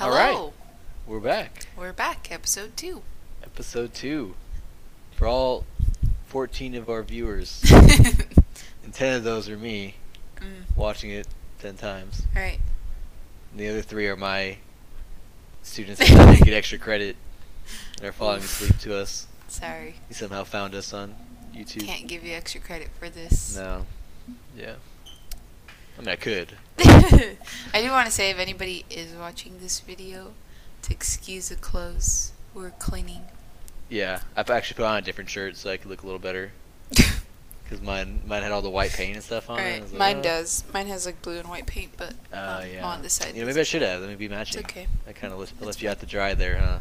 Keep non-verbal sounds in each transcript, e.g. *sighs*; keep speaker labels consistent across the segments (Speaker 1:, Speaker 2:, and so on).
Speaker 1: Hello.
Speaker 2: right. We're back.
Speaker 1: We're back, episode two.
Speaker 2: Episode 2. For all 14 of our viewers, *laughs* and 10 of those are me
Speaker 1: Mm,
Speaker 2: watching it 10 times.
Speaker 1: right.
Speaker 2: And the other 3 are my students that get extra credit and are falling asleep to us.
Speaker 1: Sorry.
Speaker 2: You somehow found us on YouTube.
Speaker 1: Can't give you extra credit for this.
Speaker 2: No. Yeah. I mean, I could. *laughs*
Speaker 1: I do want to say if anybody is watching this video, to excuse the clothes. We're cleaning.
Speaker 2: Yeah. I've actually put on a different shirt so I could look a little better. *laughs* Because mine, mine had all the white paint and stuff on it.
Speaker 1: Right.
Speaker 2: like,
Speaker 1: Mine
Speaker 2: "Oh."
Speaker 1: does. Mine has like blue and white paint, but
Speaker 2: Uh, yeah.
Speaker 1: on the side.
Speaker 2: You know, maybe I should have. Let me be matching.
Speaker 1: It's okay.
Speaker 2: I kind of left, left you out to dry there, huh?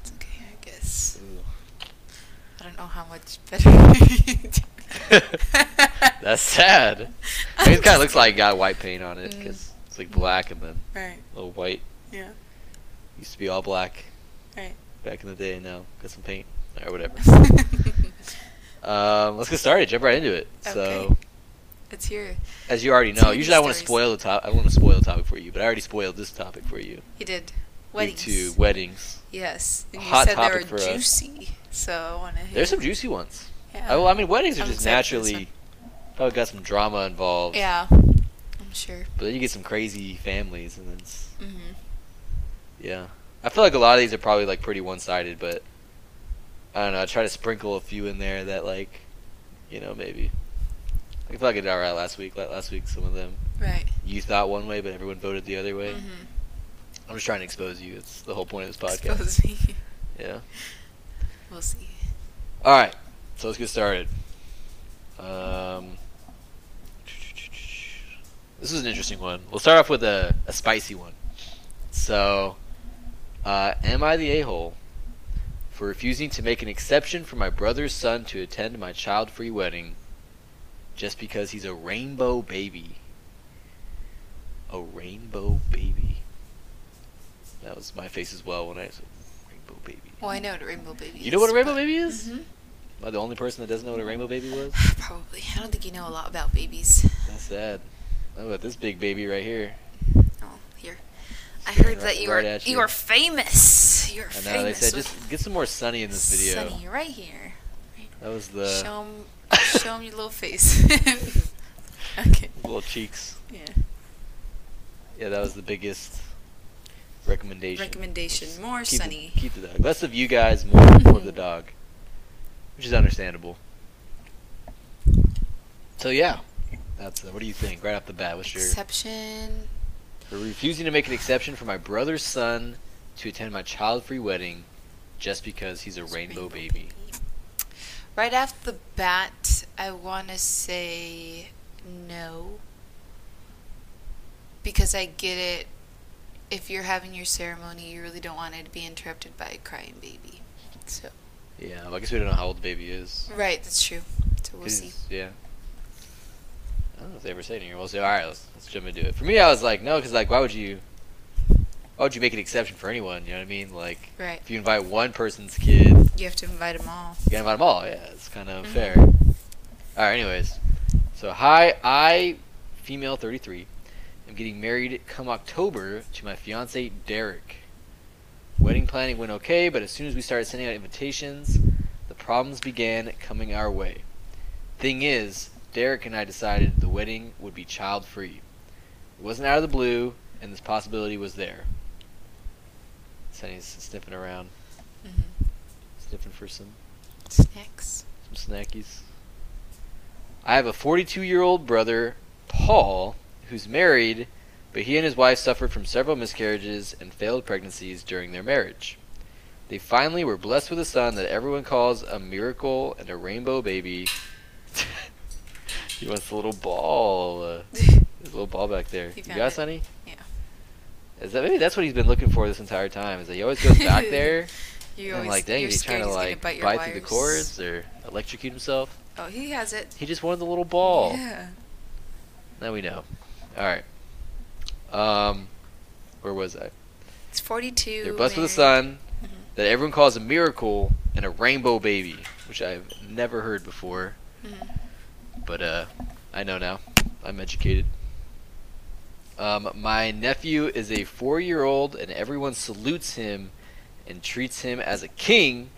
Speaker 1: It's okay, I guess.
Speaker 2: Ooh.
Speaker 1: I don't know how much better. *laughs* *laughs*
Speaker 2: That's sad. I mean, it kind of looks like it got white paint on it
Speaker 1: Mm.
Speaker 2: because it's like black and then
Speaker 1: Right.
Speaker 2: a little white.
Speaker 1: Yeah.
Speaker 2: Used to be all black
Speaker 1: Right.
Speaker 2: back in the day. Now got some paint or whatever. *laughs* um, let's get started. Jump right into it. So,
Speaker 1: Okay. Let's hear it.
Speaker 2: as you already know, usually I want to spoil the top. I want to spoil the topic for you, but I already spoiled this topic for you.
Speaker 1: He did. Weddings.
Speaker 2: two weddings.
Speaker 1: Yes. And you
Speaker 2: Hot
Speaker 1: said they
Speaker 2: topic
Speaker 1: were
Speaker 2: for us.
Speaker 1: juicy, so I want to.
Speaker 2: There's some juicy ones.
Speaker 1: Yeah.
Speaker 2: Oh, well, I mean, weddings are
Speaker 1: I'm
Speaker 2: just
Speaker 1: excited for this
Speaker 2: naturally probably got some drama involved.
Speaker 1: Yeah. I'm sure.
Speaker 2: But then you get some crazy families, and then it's
Speaker 1: hmm
Speaker 2: Yeah. I feel like a lot of these are probably like pretty one sided, but I don't know, I try to sprinkle a few in there that like you know, maybe. I feel like I did alright last week. Like last week some of them
Speaker 1: Right.
Speaker 2: you thought one way but everyone voted the other way.
Speaker 1: hmm
Speaker 2: I'm just trying to expose you. It's the whole point of this podcast.
Speaker 1: Expose me.
Speaker 2: Yeah. *laughs*
Speaker 1: We'll see.
Speaker 2: Alright. So let's get started. Um This is an interesting one. We'll start off with a, a spicy one. So, uh, am I the a hole for refusing to make an exception for my brother's son to attend my child free wedding just because he's a rainbow baby? A rainbow baby. That was my face as well when I said rainbow baby.
Speaker 1: Well, I know what a rainbow baby is.
Speaker 2: You know what a rainbow baby is?
Speaker 1: Mhm.
Speaker 2: Am I the only person that doesn't know what a rainbow baby was? *sighs*
Speaker 1: Probably. I don't think you know a lot about babies.
Speaker 2: That's sad. How about this big baby right here?
Speaker 1: Oh, here. I heard
Speaker 2: right-
Speaker 1: that you
Speaker 2: right
Speaker 1: are you
Speaker 2: you.
Speaker 1: are famous. You're
Speaker 2: I
Speaker 1: famous.
Speaker 2: know they said just get some more sunny in this video.
Speaker 1: Sunny right here.
Speaker 2: That was the
Speaker 1: Show 'em *laughs* show 'em your little face. *laughs* okay.
Speaker 2: little cheeks.
Speaker 1: Yeah.
Speaker 2: Yeah, that was the biggest recommendation.
Speaker 1: Recommendation: more
Speaker 2: keep
Speaker 1: sunny.
Speaker 2: The, keep the dog. Less of you guys, more more of the mm-hmm. dog, which is understandable. So yeah, that's uh, what do you think right off the bat? What's your
Speaker 1: Exception.
Speaker 2: for refusing to make an exception for my brother's son to attend my child-free wedding just because he's a rainbow baby?
Speaker 1: Right off the bat, I want to say no. Because I get it. If you're having your ceremony, you really don't want it to be interrupted by a crying baby. So.
Speaker 2: Yeah, well, I guess we don't know how old the baby is.
Speaker 1: Right, that's true. So we'll see.
Speaker 2: Yeah. I don't know if they ever say it in here. We'll say, all right, let's, let's jump into it. For me, I was like, no, because like, why would you? Why would you make an exception for anyone? You know what I mean? Like,
Speaker 1: Right.
Speaker 2: if you invite one person's kid, you
Speaker 1: have to invite them all.
Speaker 2: You gotta invite them all. Yeah, it's kind of
Speaker 1: Mhm.
Speaker 2: fair. All right. Anyways, so hi, I, female, thirty-three, am getting married come October to my fiance Derek. Wedding planning went okay, but as soon as we started sending out invitations, the problems began coming our way. Thing is, Derek and I decided the wedding would be child free. It wasn't out of the blue, and this possibility was there. Sunny's sniffing around,
Speaker 1: hmm
Speaker 2: sniffing for some
Speaker 1: Snacks.
Speaker 2: some snackies. I have a 42 year old brother, Paul, who's married, but he and his wife suffered from several miscarriages and failed pregnancies during their marriage. They finally were blessed with a son that everyone calls a miracle and a rainbow baby. *laughs* he wants the little ball. Uh, *laughs* his little ball back there. You got
Speaker 1: it.
Speaker 2: Sunny?
Speaker 1: Yeah.
Speaker 2: Is that maybe that's what he's been looking for this entire time? Is that he always goes back *laughs* there
Speaker 1: You always,
Speaker 2: like, dang, he trying to like
Speaker 1: bite,
Speaker 2: bite through the cords or electrocute himself?
Speaker 1: Oh, he has it.
Speaker 2: He just wanted the little ball.
Speaker 1: Yeah.
Speaker 2: Now we know. All right. Um, where was I?
Speaker 1: It's 42.
Speaker 2: They're blessed with a son
Speaker 1: Mhm.
Speaker 2: that everyone calls a miracle and a rainbow baby, which I've never heard before,
Speaker 1: Mhm.
Speaker 2: but uh, I know now. I'm educated. Um, my nephew is a four-year-old, and everyone salutes him and treats him as a king,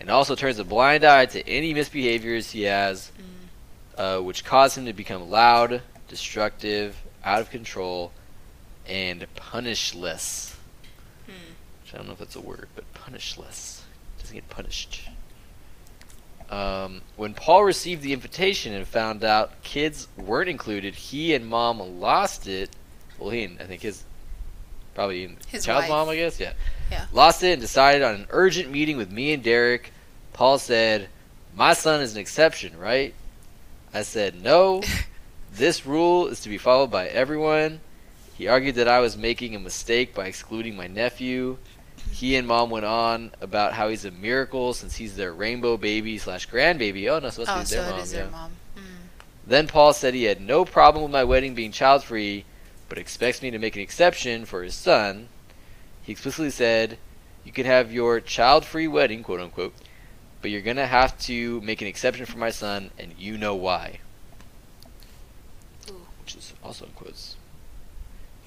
Speaker 2: and also turns a blind eye to any misbehaviors he has,
Speaker 1: Mm.
Speaker 2: uh, which cause him to become loud, destructive, out of control, and punishless.
Speaker 1: Hmm.
Speaker 2: Which I don't know if that's a word, but punishless. Doesn't get punished. Um, when Paul received the invitation and found out kids weren't included, he and mom lost it. Well, he and I think his probably
Speaker 1: His
Speaker 2: child's
Speaker 1: wife.
Speaker 2: mom, I guess. Yeah.
Speaker 1: Yeah.
Speaker 2: Lost it and decided on an urgent meeting with me and Derek. Paul said, "My son is an exception, right?" I said, "No. *laughs* this rule is to be followed by everyone." He argued that I was making a mistake by excluding my nephew. He and mom went on about how he's a miracle since he's their rainbow baby slash grandbaby. Oh no, so
Speaker 1: Oh,
Speaker 2: it's
Speaker 1: so
Speaker 2: their mom.
Speaker 1: it is
Speaker 2: yeah.
Speaker 1: their mom. Mm.
Speaker 2: Then Paul said he had no problem with my wedding being child free, but expects me to make an exception for his son. He explicitly said, You can have your child free wedding, quote unquote, but you're going to have to make an exception for my son, and you know why.
Speaker 1: Ooh.
Speaker 2: Which is also in quotes.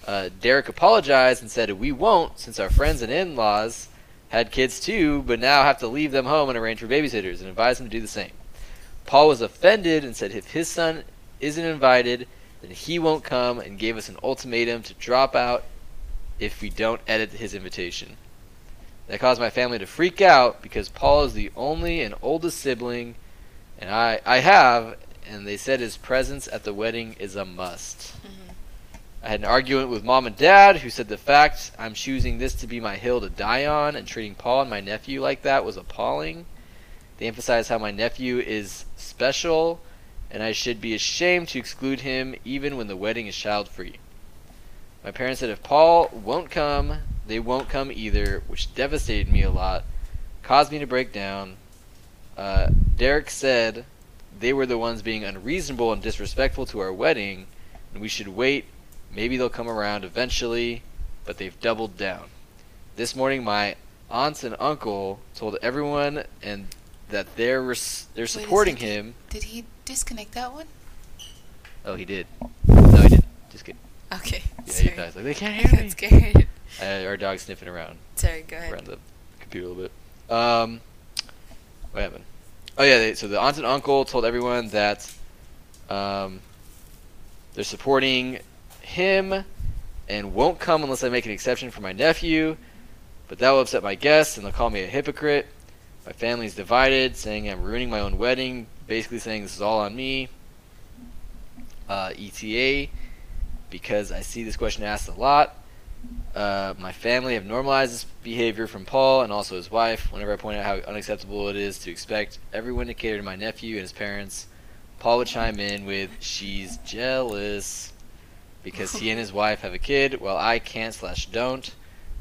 Speaker 2: Uh, Derek apologized and said, We won't, since our friends and in laws had kids too, but now have to leave them home and arrange for babysitters, and advised him to do the same. Paul was offended and said if his son isn't invited, then he won't come and gave us an ultimatum to drop out if we don't edit his invitation. That caused my family to freak out because Paul is the only and oldest sibling and I I have and they said his presence at the wedding is a must. I had an argument with mom and dad who said the fact I'm choosing this to be my hill to die on and treating Paul and my nephew like that was appalling. They emphasized how my nephew is special and I should be ashamed to exclude him even when the wedding is child free. My parents said if Paul won't come, they won't come either, which devastated me a lot, caused me to break down. Uh, Derek said they were the ones being unreasonable and disrespectful to our wedding, and we should wait Maybe they'll come around eventually, but they've doubled down. This morning, my aunts and uncle told everyone and that they're res- they're
Speaker 1: a
Speaker 2: supporting him.
Speaker 1: Did he disconnect that one?
Speaker 2: Oh, he did. No, he didn't. Just kidding.
Speaker 1: Okay.
Speaker 2: Yeah,
Speaker 1: Sorry.
Speaker 2: he dies. Like they can't hear me.
Speaker 1: scared.
Speaker 2: Uh, our dog's sniffing around
Speaker 1: Sorry, go ahead.
Speaker 2: around the computer a little bit. Um, what happened? Oh yeah, they, so the aunt and uncle told everyone that um, they're supporting him and won't come unless I make an exception for my nephew. But that will upset my guests and they'll call me a hypocrite. My family's divided, saying I'm ruining my own wedding, basically saying this is all on me. Uh, ETA, because I see this question asked a lot. Uh, my family have normalized this behavior from Paul and also his wife. Whenever I point out how unacceptable it is to expect everyone to cater to my nephew and his parents, Paul would chime in with, "She's jealous," because *laughs* he and his wife have a kid, while I can't slash don't.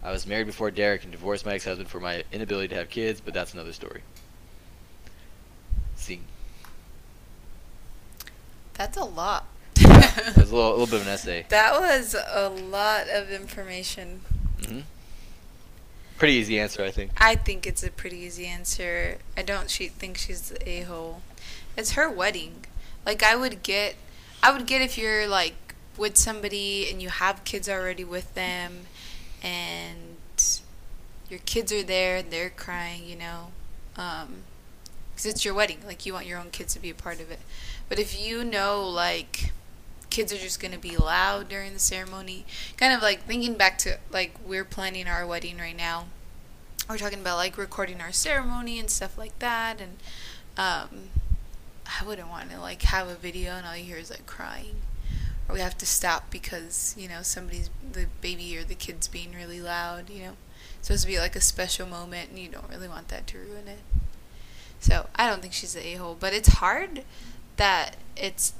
Speaker 2: I was married before Derek and divorced my ex-husband for my inability to have kids, but that's another story. See,
Speaker 1: That's a lot.
Speaker 2: that was a little, a little bit of an essay. *laughs*
Speaker 1: That was a lot of information.
Speaker 2: hmm Pretty easy answer, I think.
Speaker 1: I think it's a pretty easy answer. I don't she think she's the a hole. It's her wedding. Like I would get I would get if you're like with somebody and you have kids already with them and your kids are there and they're crying, you know. Um 'cause it's your wedding. Like you want your own kids to be a part of it. But if you know like kids are just going to be loud during the ceremony, kind of like thinking back to like we're planning our wedding right now we're talking about like recording our ceremony and stuff like that and um I wouldn't want to like have a video and all you hear is like crying or we have to stop because you know somebody's the baby or the kid's being really loud you know it's supposed to be like a special moment and you don't really want that to ruin it so I don't think she's the a-hole but it's hard that it's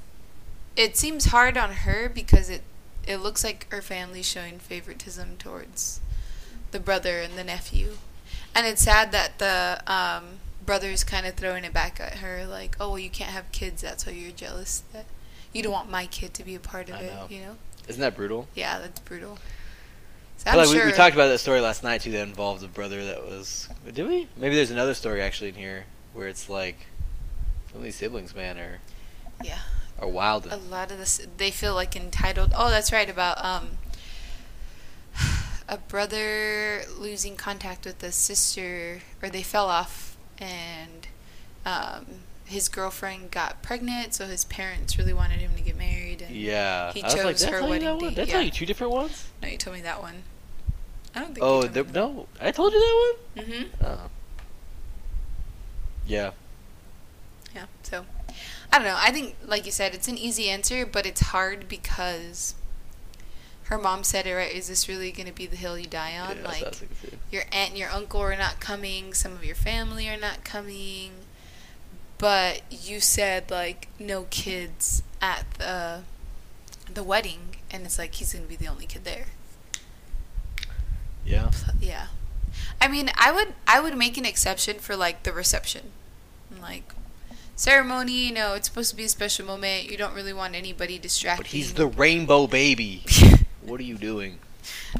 Speaker 1: it seems hard on her because it it looks like her family's showing favoritism towards the brother and the nephew. And it's sad that the um, brother's kind of throwing it back at her, like, "Oh, well, you can't have kids. That's why you're jealous. That you don't want my kid to be a part of
Speaker 2: I
Speaker 1: it."
Speaker 2: know.
Speaker 1: You know?
Speaker 2: Isn't that brutal?
Speaker 1: Yeah, that's brutal. So
Speaker 2: like
Speaker 1: sure.
Speaker 2: we, we talked about that story last night too. That involved a brother that was. Did we? Maybe there's another story actually in here where it's like some of these siblings, man, are
Speaker 1: yeah,
Speaker 2: are wild.
Speaker 1: a lot of this they feel like entitled oh that's right about um *sighs* a brother losing contact with a sister or they fell off and um his girlfriend got pregnant so his parents really wanted him to get married and
Speaker 2: Yeah.
Speaker 1: He
Speaker 2: I was like,
Speaker 1: chose her
Speaker 2: you
Speaker 1: wedding
Speaker 2: that
Speaker 1: date,
Speaker 2: I
Speaker 1: yeah.
Speaker 2: tell you two different ones?
Speaker 1: no you told me that one i don't think
Speaker 2: Oh,
Speaker 1: you told
Speaker 2: the,
Speaker 1: me
Speaker 2: no. I told you that one. mm-hmm? Oh. Yeah.
Speaker 1: Yeah. So, I don't know. I think, like you said, it's an easy answer, but it's hard because her mom said it right. Is this really going to be the hill you die on?
Speaker 2: yeah, that's
Speaker 1: like,
Speaker 2: was thinking too.
Speaker 1: your aunt and your uncle are not coming. Some of your family are not coming. But you said like no kids at the the wedding, and it's like he's going to be the only kid there.
Speaker 2: Yeah.
Speaker 1: Yeah. I mean, I would I would make an exception for like the reception. Like ceremony, you know, it's supposed to be a special moment. You don't really want anybody distracting.
Speaker 2: But he's the rainbow baby. *laughs* what are you doing?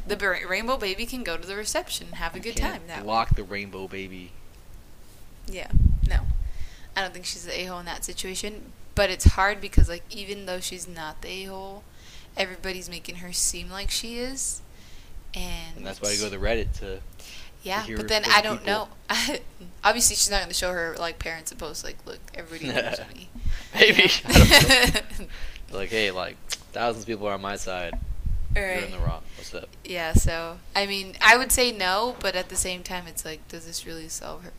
Speaker 1: the rainbow baby can go to the reception, have a
Speaker 2: You
Speaker 1: good time that way.
Speaker 2: Block the rainbow baby.
Speaker 1: Yeah. I don't think she's the a-hole in that situation, but it's hard because like even though she's not the a-hole, everybody's making her seem like she is. And,
Speaker 2: And that's why I go to Reddit to.
Speaker 1: Yeah,
Speaker 2: hear
Speaker 1: but then I don't
Speaker 2: people.
Speaker 1: know. *laughs* Obviously, she's not going to show her like parents and post like, "Look, everybody knows *laughs* me."
Speaker 2: Maybe.
Speaker 1: You
Speaker 2: I don't
Speaker 1: know? *laughs*
Speaker 2: know. like, hey, like, thousands of people are on my side. You're in the wrong. What's up?
Speaker 1: Yeah. So I mean, I would say no, but at the same time, it's like, does this really solve her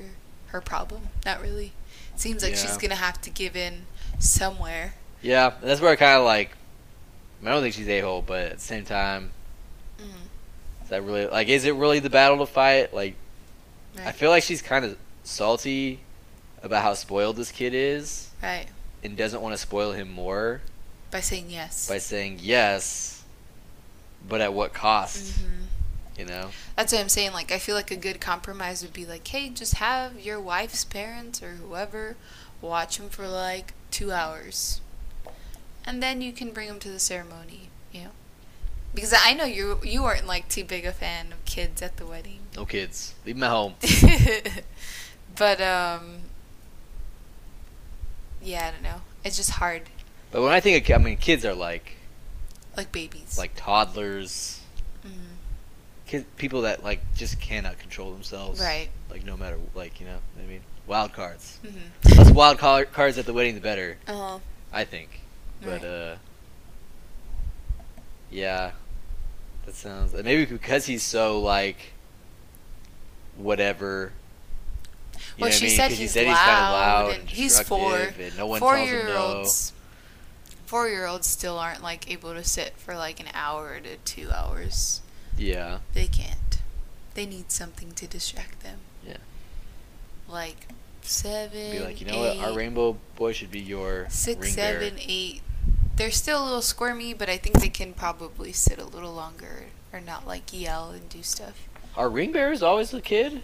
Speaker 1: her problem? Not really. Seems like she's gonna have to give in somewhere.
Speaker 2: Yeah, that's where I kind of like. I don't think she's a hole, but at the same time,
Speaker 1: Mm,
Speaker 2: is that really like? Is it really the battle to fight? Like, I feel like she's kind of salty about how spoiled this kid is,
Speaker 1: right.
Speaker 2: and doesn't want to spoil him more
Speaker 1: By saying yes.
Speaker 2: by saying yes, but at what cost?
Speaker 1: hmm
Speaker 2: You know?
Speaker 1: That's what I'm saying. Like, I feel like a good compromise would be like, hey, just have your wife's parents or whoever watch them for like two hours, and then you can bring them to the ceremony. You know, because I know you you aren't like too big a fan of kids at the wedding,
Speaker 2: No kids. Leave them at home. *laughs*
Speaker 1: but um, yeah, I don't know. It's just hard,
Speaker 2: But when I think of, I mean, kids are like
Speaker 1: like babies.
Speaker 2: like toddlers, people that like just cannot control themselves.
Speaker 1: right.
Speaker 2: Like no matter like you know, I mean, wild cards.
Speaker 1: Mm-hmm.
Speaker 2: Less wild car- cards at the wedding, the better.
Speaker 1: Uh,
Speaker 2: I think. But
Speaker 1: Right.
Speaker 2: uh, yeah, that sounds maybe because he's so like whatever. You
Speaker 1: well,
Speaker 2: what I
Speaker 1: she
Speaker 2: mean?
Speaker 1: said he's
Speaker 2: said
Speaker 1: loud,
Speaker 2: he's kind of loud
Speaker 1: and
Speaker 2: and
Speaker 1: he's four.
Speaker 2: and no one
Speaker 1: four
Speaker 2: tells him
Speaker 1: year
Speaker 2: no.
Speaker 1: olds four year olds still aren't like able to sit for like an hour to two hours
Speaker 2: Yeah,
Speaker 1: they can't they need something to distract them
Speaker 2: Yeah.
Speaker 1: like seven
Speaker 2: be like, you know what? Our rainbow boy should be your
Speaker 1: six
Speaker 2: ring
Speaker 1: seven eight they're still a little squirmy but i think they can probably sit a little longer or not like yell and do stuff
Speaker 2: Are ring bearers always the kid?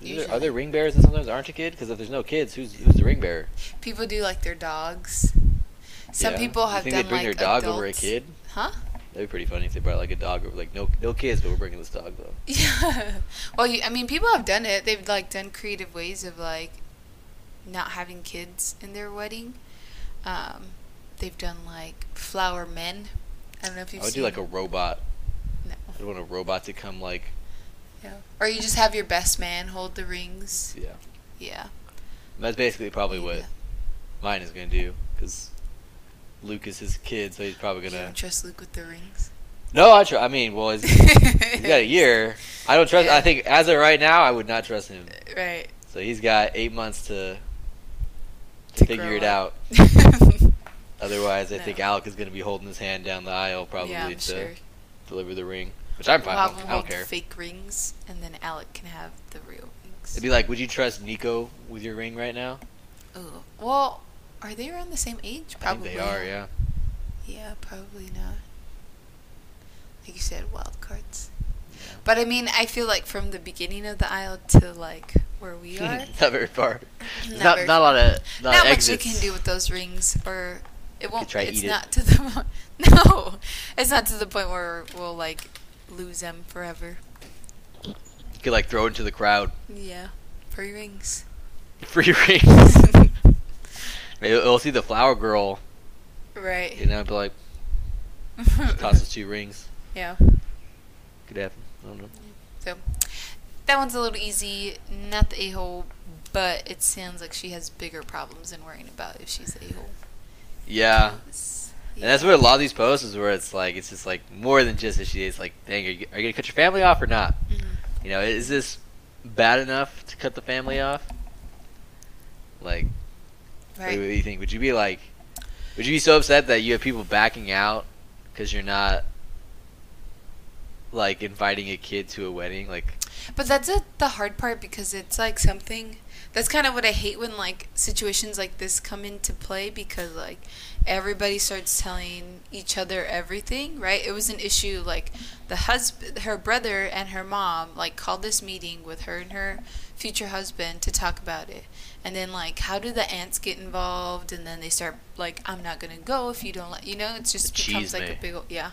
Speaker 2: There- are there ring bearers that sometimes aren't a kid? Because if there's no kids, who's who's the ring bearer?
Speaker 1: people do like their dogs some
Speaker 2: Yeah.
Speaker 1: people
Speaker 2: You
Speaker 1: have
Speaker 2: think
Speaker 1: done
Speaker 2: they'd bring
Speaker 1: like
Speaker 2: their dog over a kid?
Speaker 1: huh
Speaker 2: That'd be pretty funny if they brought like a dog over. Like no no kids, but we're bringing this dog though. *laughs*
Speaker 1: Yeah. Well, you, I mean, people have done it. They've like done creative ways of like not having kids in their wedding. Um, they've done like flower men. I don't know if you've
Speaker 2: I would
Speaker 1: seen.
Speaker 2: do like a robot.
Speaker 1: no.
Speaker 2: I'd want a robot to come like
Speaker 1: Yeah. Or you just have your best man hold the rings.
Speaker 2: yeah.
Speaker 1: Yeah.
Speaker 2: That's basically probably what mine is gonna do because Luke is his kid, so he's probably gonna.
Speaker 1: don't trust Luke with the rings.
Speaker 2: No, I trust. I mean, well, he's, he's *laughs* got a year. I don't trust.
Speaker 1: Yeah.
Speaker 2: I think as of right now, I would not trust him.
Speaker 1: Right.
Speaker 2: So he's got eight months to to,
Speaker 1: To
Speaker 2: figure it out. *laughs* Otherwise, I
Speaker 1: No.
Speaker 2: think Alec is gonna be holding his hand down the aisle probably
Speaker 1: yeah,
Speaker 2: to
Speaker 1: sure.
Speaker 2: deliver the ring, which I'm fine.
Speaker 1: We'll
Speaker 2: I don't, I don't care.
Speaker 1: fake rings, and then Alec can have the real rings.
Speaker 2: It'd be like, would you trust Nico with your ring right now?
Speaker 1: Ooh. Well, are they around the same age?
Speaker 2: I think they are. Yeah.
Speaker 1: Yeah, probably not. Like you said, wild cards.
Speaker 2: Yeah.
Speaker 1: But I mean, I feel like from the beginning of the aisle to like where we *laughs* are,
Speaker 2: not very far. *laughs*
Speaker 1: Not
Speaker 2: not
Speaker 1: very
Speaker 2: not a lot of not,
Speaker 1: not much you can do with those rings, or it won't.
Speaker 2: try
Speaker 1: it's
Speaker 2: eat it.
Speaker 1: not to the point. *laughs* No, it's not to the point where we'll like lose them forever.
Speaker 2: You could like throw it into the crowd.
Speaker 1: Yeah, free rings.
Speaker 2: Free rings. We'll see the flower girl
Speaker 1: Right.
Speaker 2: You know, be like, *laughs* toss us two rings.
Speaker 1: yeah.
Speaker 2: Could happen. I don't know.
Speaker 1: So that one's a little easy. Not the a hole, but it sounds like she has bigger problems than worrying about if she's a hole.
Speaker 2: Yeah. And that's what a lot of these posts is where it's like it's just like more than just that she is like, dang, are you, are you gonna cut your family off or not?
Speaker 1: Mhm.
Speaker 2: You know, is this bad enough to cut the family off? Like, what, do- what do you think? Would you be like, would you be so upset that you have people backing out because you're not like inviting a kid to a wedding? Like,
Speaker 1: But that's a, the hard part because it's like something. That's kind of what I hate when like situations like this come into play because like everybody starts telling each other everything, right? It was an issue like the husband, her brother, and her mom like called this meeting with her and her future husband to talk about it. And then like how do the aunts get involved? And then they start like I'm not gonna go if you don't let you know. It just
Speaker 2: The
Speaker 1: becomes like a big ol- yeah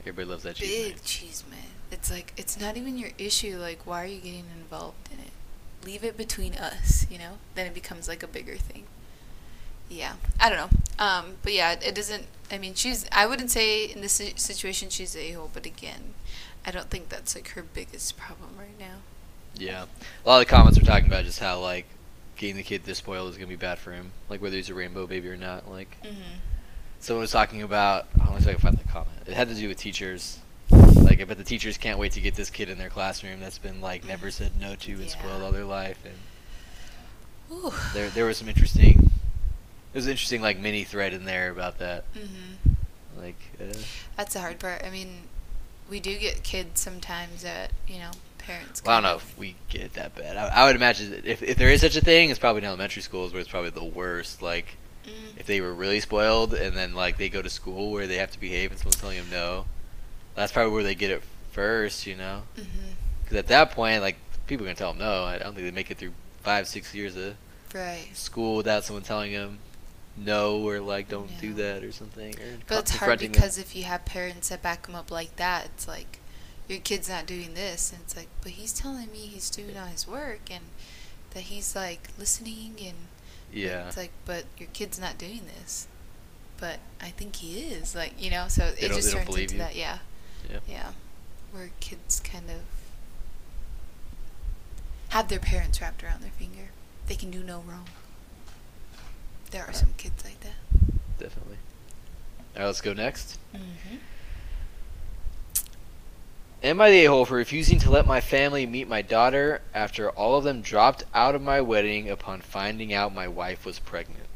Speaker 2: everybody loves that cheese.
Speaker 1: big cheese man. It's like it's not even your issue. Like, why are you getting involved in it? Leave it between us, you know. Then it becomes like a bigger thing. Yeah, I don't know. Um, but yeah, it doesn't. I mean, she's. I wouldn't say in this situation she's a hole, but again, I don't think that's like her biggest problem right now.
Speaker 2: Yeah, a lot of the comments were talking about just how like getting the kid this spoiled is gonna be bad for him, like whether he's a rainbow baby or not. Like,
Speaker 1: Mm-hmm.
Speaker 2: someone was talking about. I don't know if I can find the comment. It had to do with teachers. Like, I bet the teachers can't wait to get this kid in their classroom that's been like never said no to and spoiled
Speaker 1: Yeah.
Speaker 2: all their life. And
Speaker 1: Ooh.
Speaker 2: there, there was some interesting. There was an interesting like mini thread in there about that.
Speaker 1: Mm-hmm.
Speaker 2: Like, uh,
Speaker 1: That's the hard part. I mean, we do get kids sometimes that you know parents.
Speaker 2: well, I don't know if we get that bad. I, I would imagine that if if there is such a thing, it's probably in elementary schools where it's probably the worst. Like.
Speaker 1: Mm.
Speaker 2: if they were really spoiled and then like they go to school where they have to behave and someone's telling them no, that's probably where they get it first, you know? Because at that point, like people are gonna tell them no. I don't think they make it through five, six years of
Speaker 1: Right.
Speaker 2: school without someone telling them no or like don't do that or something. Or
Speaker 1: But it's hard
Speaker 2: confronting them.
Speaker 1: because if you have parents that back them up like that, it's like your kid's not doing this, and it's like, but he's telling me he's doing all his work and that he's like listening, and
Speaker 2: yeah,
Speaker 1: it's like, but your kid's not doing this. But I think he is, like you know. So
Speaker 2: They
Speaker 1: it just turns into
Speaker 2: you.
Speaker 1: that, yeah,
Speaker 2: Yeah.
Speaker 1: yeah, where kids kind of have their parents wrapped around their finger. They can do no wrong. There are some kids like that.
Speaker 2: definitely. All right, let's go next.
Speaker 1: Mm-hmm.
Speaker 2: Am I the a-hole for refusing to let my family meet my daughter after all of them dropped out of my wedding upon finding out my wife was pregnant?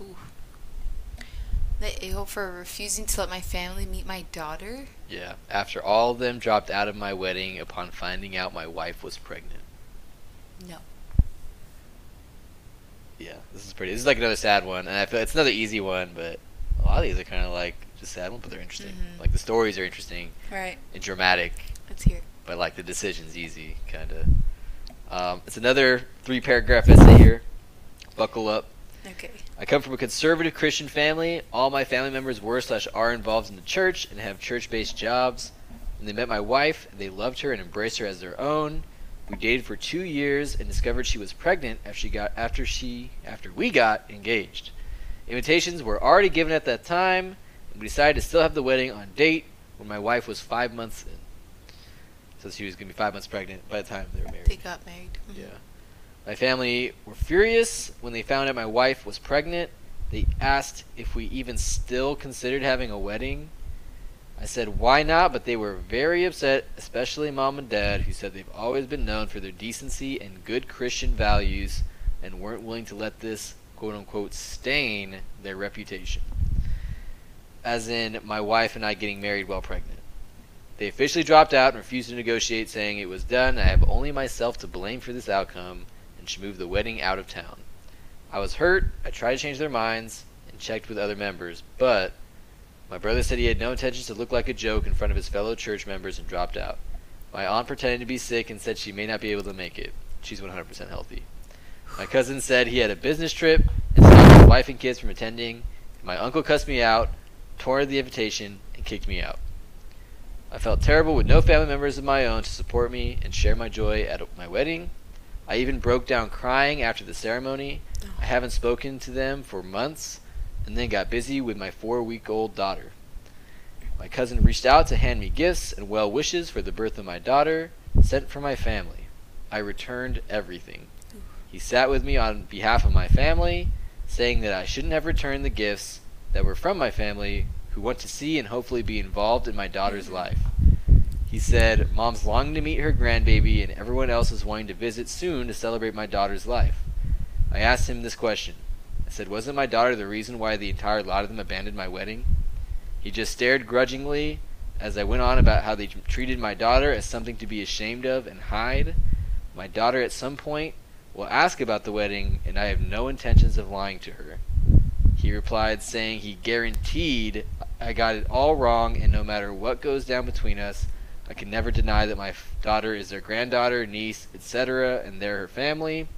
Speaker 1: Ooh. The a-hole for refusing to let my family meet my daughter?
Speaker 2: Yeah, after all of them dropped out of my wedding upon finding out my wife was pregnant.
Speaker 1: No.
Speaker 2: Yeah, this is pretty. This is like another sad one, and I feel it's another easy one, but a lot of these are kind of like just sad one, but they're interesting.
Speaker 1: Mhm.
Speaker 2: Like the stories are interesting
Speaker 1: Right.
Speaker 2: and dramatic,
Speaker 1: Let's hear
Speaker 2: but like the decision's easy, kind of. Um, it's another three paragraph essay here. Buckle up.
Speaker 1: Okay.
Speaker 2: I come from a conservative Christian family. All my family members were slash are involved in the church and have church-based jobs. When they met my wife, they loved her and embraced her as their own. We dated for two years and discovered she was pregnant after she got after she after we got engaged. Invitations were already given at that time, we decided to still have the wedding on date when my wife was five months in. So she was gonna be five months pregnant by the time they were married.
Speaker 1: They got married. Mhm.
Speaker 2: Yeah. My family were furious when they found out my wife was pregnant. They asked if we even still considered having a wedding. I said why not, but they were very upset, especially mom and dad, who said they've always been known for their decency and good Christian values and weren't willing to let this quote unquote stain their reputation. As in, my wife and I getting married while pregnant. They officially dropped out and refused to negotiate, saying it was done. I have only myself to blame for this outcome and should move the wedding out of town. I was hurt. I tried to change their minds and checked with other members, but my brother said he had no intentions to look like a joke in front of his fellow church members and dropped out. My aunt pretended to be sick and said she may not be able to make it. She's 100% healthy. My cousin said he had a business trip and stopped his wife and kids from attending. My uncle cussed me out, tore the invitation, and kicked me out. I felt terrible with no family members of my own to support me and share my joy at my wedding. I even broke down crying after the ceremony. I oh. haven't spoken to them for months. and then got busy with my four week old daughter. My cousin reached out to hand me gifts and well wishes for the birth of my daughter, sent for my family. I returned everything. He sat with me on behalf of my family, saying that I shouldn't have returned the gifts that were from my family who want to see and hopefully be involved in my daughter's life. He said, Mom's longing to meet her grandbaby, and everyone else is wanting to visit soon to celebrate my daughter's life. I asked him this question. I said, Wasn't my daughter the reason why the entire lot of them abandoned my wedding? He just stared grudgingly as I went on about how they treated my daughter as something to be ashamed of and hide. My daughter at some point will ask about the wedding, and I have no intentions of lying to her. He replied, saying he guaranteed I got it all wrong, and no matter what goes down between us, I can never deny that my daughter is their granddaughter, niece, etc., and they're her family.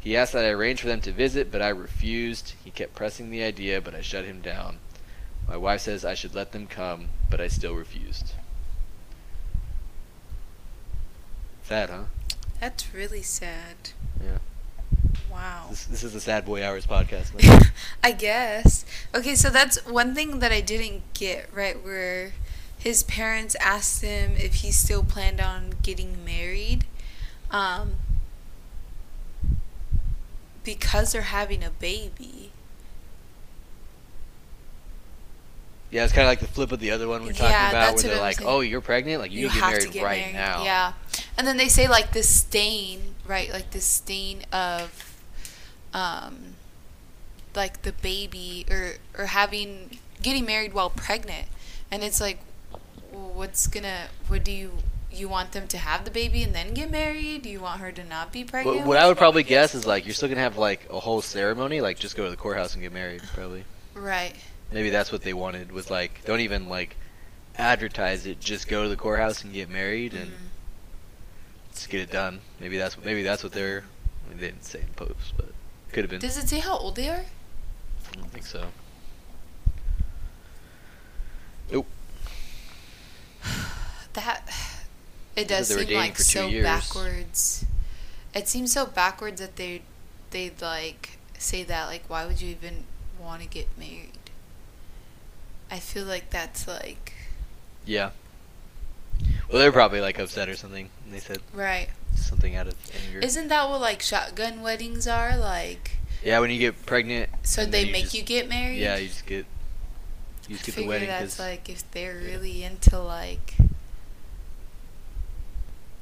Speaker 2: He asked that I arrange for them to visit, but I refused. He kept pressing the idea, but I shut him down. My wife says I should let them come, but I still refused. Sad, huh?
Speaker 1: That's really sad.
Speaker 2: Yeah.
Speaker 1: Wow.
Speaker 2: This, this is the Sad Boy Hours podcast. *laughs*
Speaker 1: I guess. Okay, so that's one thing that I didn't get, right? Where his parents asked him if he still planned on getting married. Um, because they're having a baby.
Speaker 2: Yeah, it's kind of like the flip of the other one we are talking
Speaker 1: Yeah,
Speaker 2: about, where they're like, "Oh, you're pregnant? Like you, can get married right now."
Speaker 1: Yeah. And then they say like this stain, right? Like this stain of um like the baby or or having getting married while pregnant. And it's like what's to what do you you want them to have the baby and then get married? Do you want her to not be pregnant?
Speaker 2: What, what I would probably guess is like you're still gonna have like a whole ceremony, like just go to the courthouse and get married, probably.
Speaker 1: Right.
Speaker 2: Maybe that's what they wanted was like don't even like advertise it, just go to the courthouse and get married and
Speaker 1: Mhm.
Speaker 2: just get it done. Maybe that's maybe that's what they're. I mean, they didn't say in post, but could have been.
Speaker 1: Does it say how old they are?
Speaker 2: I don't think so. Nope. *sighs*
Speaker 1: that it does seem like so
Speaker 2: years.
Speaker 1: backwards. It seems so backwards that they they like say that like why would you even want to get married? I feel like that's like
Speaker 2: Yeah. Well, they're probably like upset or something. And they said
Speaker 1: right.
Speaker 2: something out of anger.
Speaker 1: Isn't that what like shotgun weddings are like?
Speaker 2: yeah, when you get pregnant.
Speaker 1: So they
Speaker 2: you
Speaker 1: make
Speaker 2: just-
Speaker 1: you get married?
Speaker 2: Yeah, you just get. You
Speaker 1: I
Speaker 2: just get the wedding
Speaker 1: that's like if they're
Speaker 2: yeah.
Speaker 1: really into like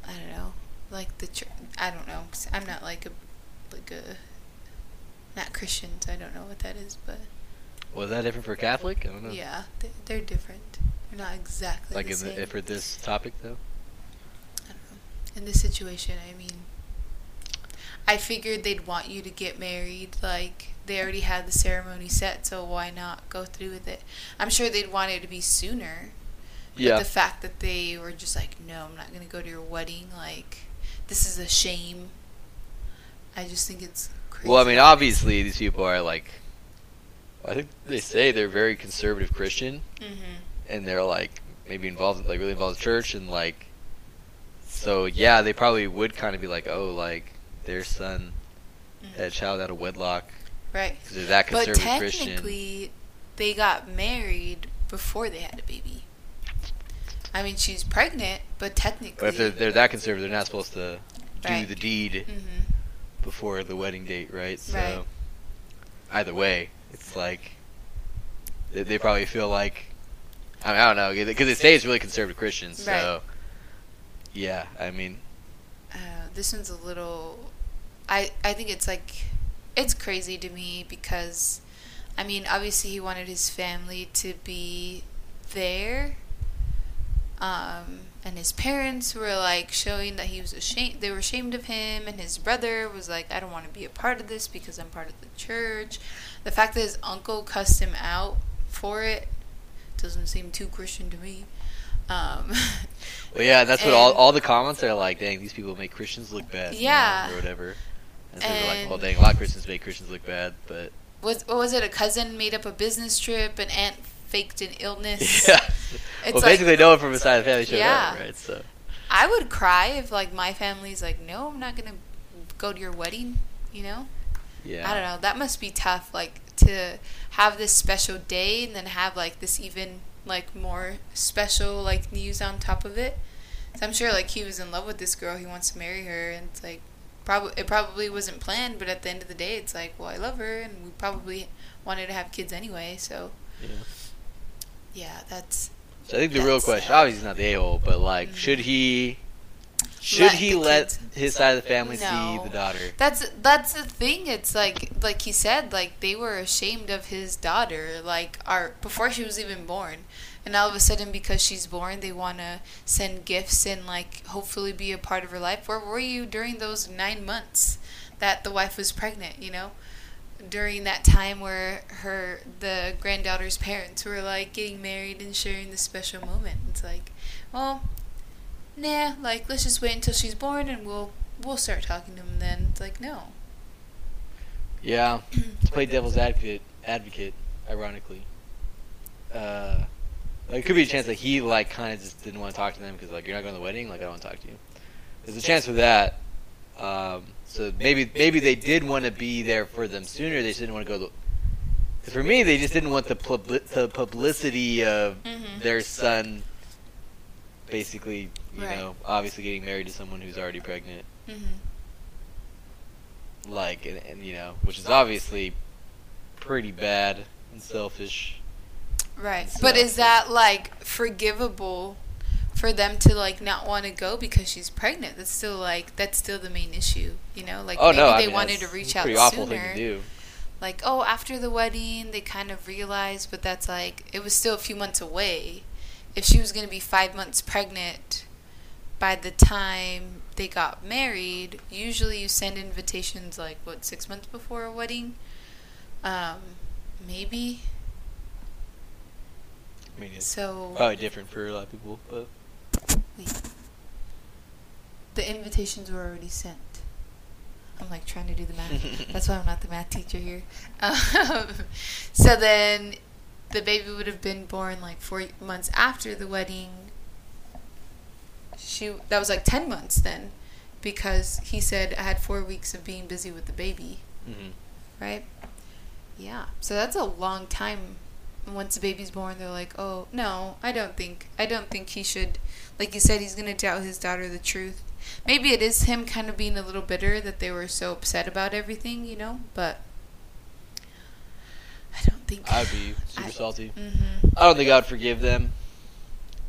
Speaker 1: I don't know, like the church. I don't know. 'cause I'm not like a like a not Christian, so I don't know what that is, but
Speaker 2: Was that different for Catholic? I don't know.
Speaker 1: yeah, they, they're different. They're not exactly
Speaker 2: Like
Speaker 1: the
Speaker 2: in
Speaker 1: same.
Speaker 2: the, for this topic though.
Speaker 1: I don't know. In this situation, I mean, I figured they'd want you to get married. Like they already had the ceremony set, so why not go through with it? I'm sure they'd want it to be sooner.
Speaker 2: Yeah.
Speaker 1: But the fact that they were just like, no, I'm not going to go to your wedding, like, this is a shame. I just think it's crazy.
Speaker 2: Well, I mean, obviously these people are like. I think they say they're very conservative Christian,
Speaker 1: hmm
Speaker 2: and they're like maybe involved, like really involved in church, and like. So yeah, they probably would kind of be like, oh, like their son had a child out of wedlock
Speaker 1: Right.
Speaker 2: because they're that
Speaker 1: But
Speaker 2: conservative Christian.
Speaker 1: technically, they got married before they had a baby. I mean, she's pregnant, but technically.
Speaker 2: But if they're, they're that conservative, they're not supposed to do
Speaker 1: Right.
Speaker 2: the deed
Speaker 1: hmm
Speaker 2: before the wedding date, right? So
Speaker 1: Right.
Speaker 2: either way, it's like they, they probably feel like I, mean, I don't know because it stays really conservative Christians. So
Speaker 1: Right.
Speaker 2: yeah, I mean,
Speaker 1: uh, this one's a little I I think it's like it's crazy to me because I mean obviously he wanted his family to be there um and his parents were like showing that he was ashamed they were ashamed of him and his brother was like I don't want to be a part of this because I'm part of the church the fact that his uncle cussed him out for it doesn't seem too Christian to me um *laughs*
Speaker 2: well, yeah, that's what all all the comments are like. Dang, these people make Christians look bad. you know,
Speaker 1: Yeah.
Speaker 2: or whatever. And so they're like, well, dang, a lot of Christians make Christians look bad, but
Speaker 1: was what was it? A cousin made up a business trip. An aunt faked an illness. *laughs*
Speaker 2: yeah.
Speaker 1: It's
Speaker 2: well,
Speaker 1: like-
Speaker 2: basically, no one from inside the family showed
Speaker 1: Yeah.
Speaker 2: up, right? So
Speaker 1: I would cry if like my family's like, no, I'm not gonna go to your wedding. You know?
Speaker 2: yeah.
Speaker 1: I don't know. That must be tough. Like to have this special day and then have like this even like more special like news on top of it. So I'm sure like he was in love with this girl. He wants to marry her, and it's like probably it probably wasn't planned, but at the end of the day, it's like, well, I love her, and we probably wanted to have kids anyway. So
Speaker 2: Yeah.
Speaker 1: yeah, that's
Speaker 2: So I think the real question, obviously he's not the a hole, but like,
Speaker 1: Mhm.
Speaker 2: should he? Should
Speaker 1: Let
Speaker 2: he let his side of the family
Speaker 1: No.
Speaker 2: see the daughter?
Speaker 1: That's that's the thing. It's like like he said, like they were ashamed of his daughter, like our before she was even born, and all of a sudden because she's born, they want to send gifts and like hopefully be a part of her life. Where were you during those nine months that the wife was pregnant? You know, during that time where her the granddaughter's parents were like getting married and sharing this special moment. It's like, well, nah, like let's just wait until she's born and we'll we'll start talking to him then. It's like no.
Speaker 2: Yeah, *clears throat* to play devil's advocate, advocate, ironically, uh, like, it could be a chance that he like kind of just didn't want to talk to them because like you're not going to the wedding, like I don't want to talk to you. There's a chance for that. Um, so maybe maybe they did want to be there for them sooner. They just didn't want to go. Because for me, they just didn't want the, publi- the publicity of
Speaker 1: Mhm.
Speaker 2: their son, basically, you
Speaker 1: Right.
Speaker 2: know, obviously getting married to someone who's already pregnant
Speaker 1: Mhm.
Speaker 2: like and, and you know which is obviously pretty bad and selfish
Speaker 1: Right. But is that like forgivable for them to like not want to go because she's pregnant? That's still like that's still the main issue, you know? Like
Speaker 2: oh
Speaker 1: maybe
Speaker 2: no I
Speaker 1: they
Speaker 2: mean,
Speaker 1: wanted to reach out sooner.
Speaker 2: thing to do
Speaker 1: Like, oh, after the wedding, they kind of realized, but that's like it was still a few months away. If she was going to be 5 months pregnant by the time they got married, usually you send invitations like what, 6 months before a wedding? Um maybe.
Speaker 2: I mean it's
Speaker 1: So
Speaker 2: probably different for a lot of people but
Speaker 1: the invitations were already sent. I'm like trying to do the math. *laughs* That's why I'm not the math teacher here. Um, *laughs* so then the baby would have been born like four months after the wedding. She that was like ten months then, because he said I had four weeks of being busy with the baby,
Speaker 2: Mhm.
Speaker 1: right? Yeah. So that's a long time. Once the baby's born, they're like, "Oh no, I don't think I don't think he should." Like you said, he's gonna tell his daughter the truth. Maybe it is him kind of being a little bitter that they were so upset about everything, you know. But I don't think.
Speaker 2: I'd be super
Speaker 1: I-
Speaker 2: salty
Speaker 1: Mm-hmm.
Speaker 2: I don't think I'd forgive them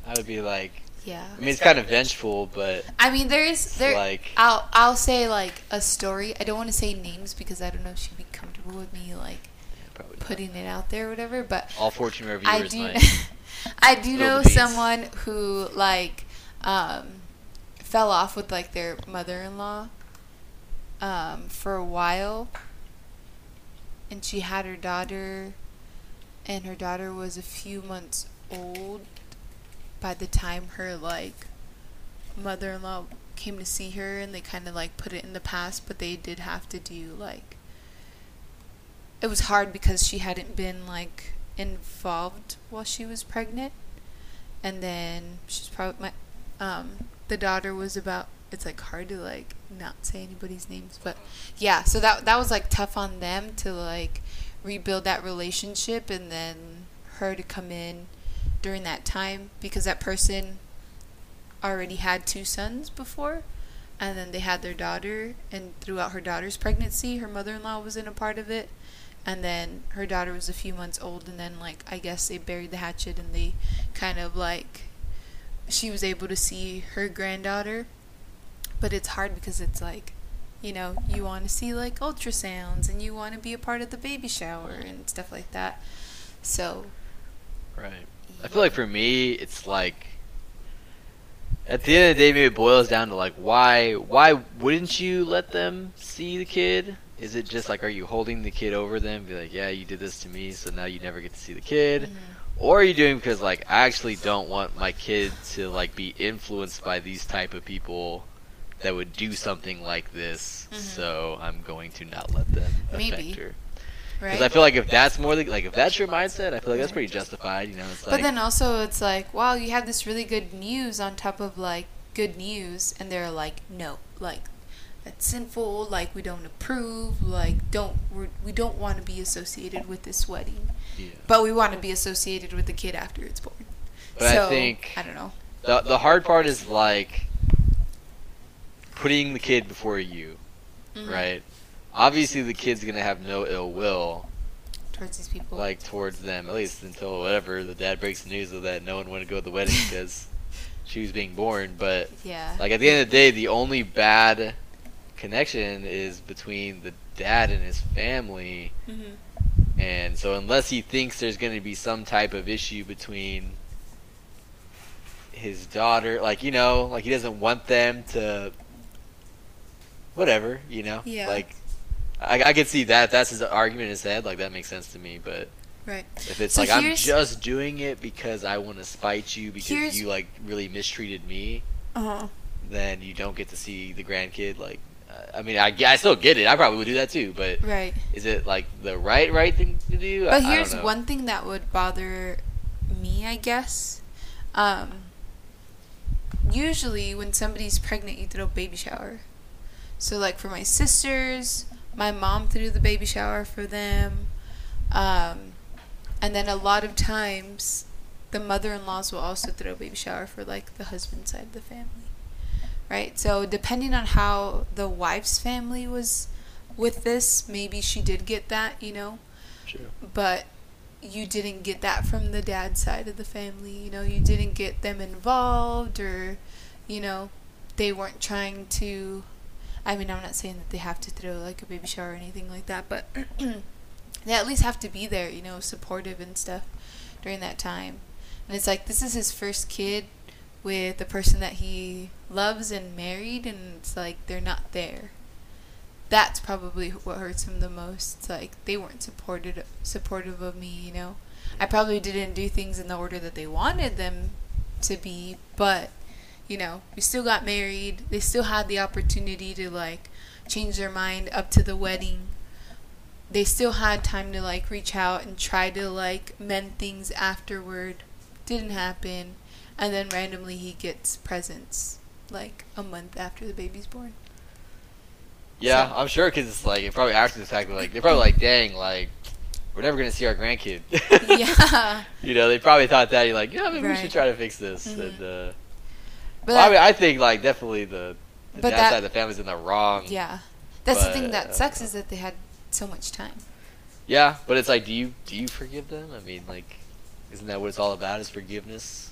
Speaker 2: I would be like
Speaker 1: Yeah.
Speaker 2: I mean it's kind of vengeful but
Speaker 1: I mean, there is there.
Speaker 2: like
Speaker 1: I'll I'll say like a story. I don't want to say names because I don't know if she'd be comfortable with me like
Speaker 2: yeah, probably not.
Speaker 1: putting it out there or whatever. But
Speaker 2: all fortune rare *laughs*
Speaker 1: I do
Speaker 2: might
Speaker 1: I do know
Speaker 2: the
Speaker 1: someone who like um, fell off with like their mother-in-law um, for a while, and she had her daughter, and her daughter was a few months old by the time her like mother-in-law came to see her and they kind of like put it in the past but they did have to do like it was hard because she hadn't been like involved while she was pregnant. And then she's probably my um the daughter was about it's like hard to like not say anybody's names but yeah so that that was like tough on them to like rebuild that relationship and then her to come in during that time because that person already had two sons before and then they had their daughter and throughout her daughter's pregnancy her mother-in-law was in a part of it and then her daughter was a few months old and then like i guess they buried the hatchet and they kind of like she was able to see her granddaughter. But it's hard because it's like you know you want to see like ultrasounds and you want to be a part of the baby shower and stuff like that. So
Speaker 2: right I feel like for me, it's like at the end of the day, maybe it boils down to like why why wouldn't you let them see the kid? Is it just like are you holding the kid over them? Be like, yeah, you did this to me, so now you never get to see the kid.
Speaker 1: mhm.
Speaker 2: Or are you doing because like I actually don't want my kid to like be influenced by these type of people that would do something like this,
Speaker 1: Mhm.
Speaker 2: so I'm going to not let them affect
Speaker 1: Maybe.
Speaker 2: her.
Speaker 1: Right
Speaker 2: Because I feel like if that's more like if that's your mindset, I feel like that's pretty justified. You know, it's like
Speaker 1: But then also it's like, wow, you have this really good news on top of like good news, and they're like, no, like that's sinful. Like we don't approve. Like don't we're, we don't want to be associated with this wedding,
Speaker 2: Yeah.
Speaker 1: but we want to be associated with the kid after it's born.
Speaker 2: But
Speaker 1: so
Speaker 2: I think
Speaker 1: I don't know.
Speaker 2: the the hard part is like putting the kid before you,
Speaker 1: Mhm.
Speaker 2: right? Obviously, the kid's gonna have no ill will
Speaker 1: towards these people.
Speaker 2: like towards them, at least until whatever the dad breaks the news of that no one wanted to go to the wedding *laughs* because she was being born. But
Speaker 1: yeah.
Speaker 2: like at the end of the day, the only bad connection is between the dad and his family.
Speaker 1: hmm
Speaker 2: And so, unless he thinks there's going to be some type of issue between his daughter, like, you know, like he doesn't want them to. Whatever, you know?
Speaker 1: Yeah.
Speaker 2: Like, I, I could see that. That's his argument in his head. Like, that makes sense to me. But
Speaker 1: Right.
Speaker 2: if it's
Speaker 1: So
Speaker 2: like, I'm just doing it because I want to spite you because you, like, really mistreated me,
Speaker 1: Uh huh.
Speaker 2: then you don't get to see the grandkid. Like, uh, I mean, I, I still get it. I probably would do that too. But
Speaker 1: Right.
Speaker 2: is it like the right right thing to do?
Speaker 1: But
Speaker 2: I- I
Speaker 1: here's
Speaker 2: know.
Speaker 1: one thing that would bother me, I guess. Um, usually, when somebody's pregnant, you throw a baby shower. So, like for my sisters, my mom threw the baby shower for them. Um, and then a lot of times, the mother in laws will also throw a baby shower for like the husband side of the family. Right? So, depending on how the wife's family was with this, maybe she did get that, you know?
Speaker 2: True.
Speaker 1: but you didn't get that from the dad side of the family. You know, you didn't get them involved, or, you know, they weren't trying to. I mean, I'm not saying that they have to throw like a baby shower or anything like that, but *clears throat* they at least have to be there, you know, supportive and stuff during that time. And it's like, this is his first kid with the person that he loves and married, and it's like they're not there that's probably what hurts him the most. It's like they weren't supported supportive of me, you know. I probably didn't do things in the order that they wanted them to be, but you know, we still got married. They still had the opportunity to like change their mind up to the wedding. They still had time to like reach out and try to like mend things afterward. Didn't happen. And then randomly he gets presents like a month after the baby's born.
Speaker 2: Yeah,
Speaker 1: So-
Speaker 2: I'm sure because it's like it probably after the fact, like they're probably like, dang, like we're never gonna see our grandkid. *laughs*
Speaker 1: yeah. *laughs*
Speaker 2: you know, they probably thought that. You're like, yeah, maybe we should try to fix this.
Speaker 1: Mhm.
Speaker 2: And uh,
Speaker 1: But
Speaker 2: well, I mean, I think like definitely the, the
Speaker 1: But
Speaker 2: dad
Speaker 1: that-
Speaker 2: side of the family's in the wrong.
Speaker 1: Yeah. That's the thing that
Speaker 2: uh,
Speaker 1: sucks is that they had so much time.
Speaker 2: Yeah, but it's like, do you do you forgive them? I mean, like, isn't that what it's all about? Is forgiveness?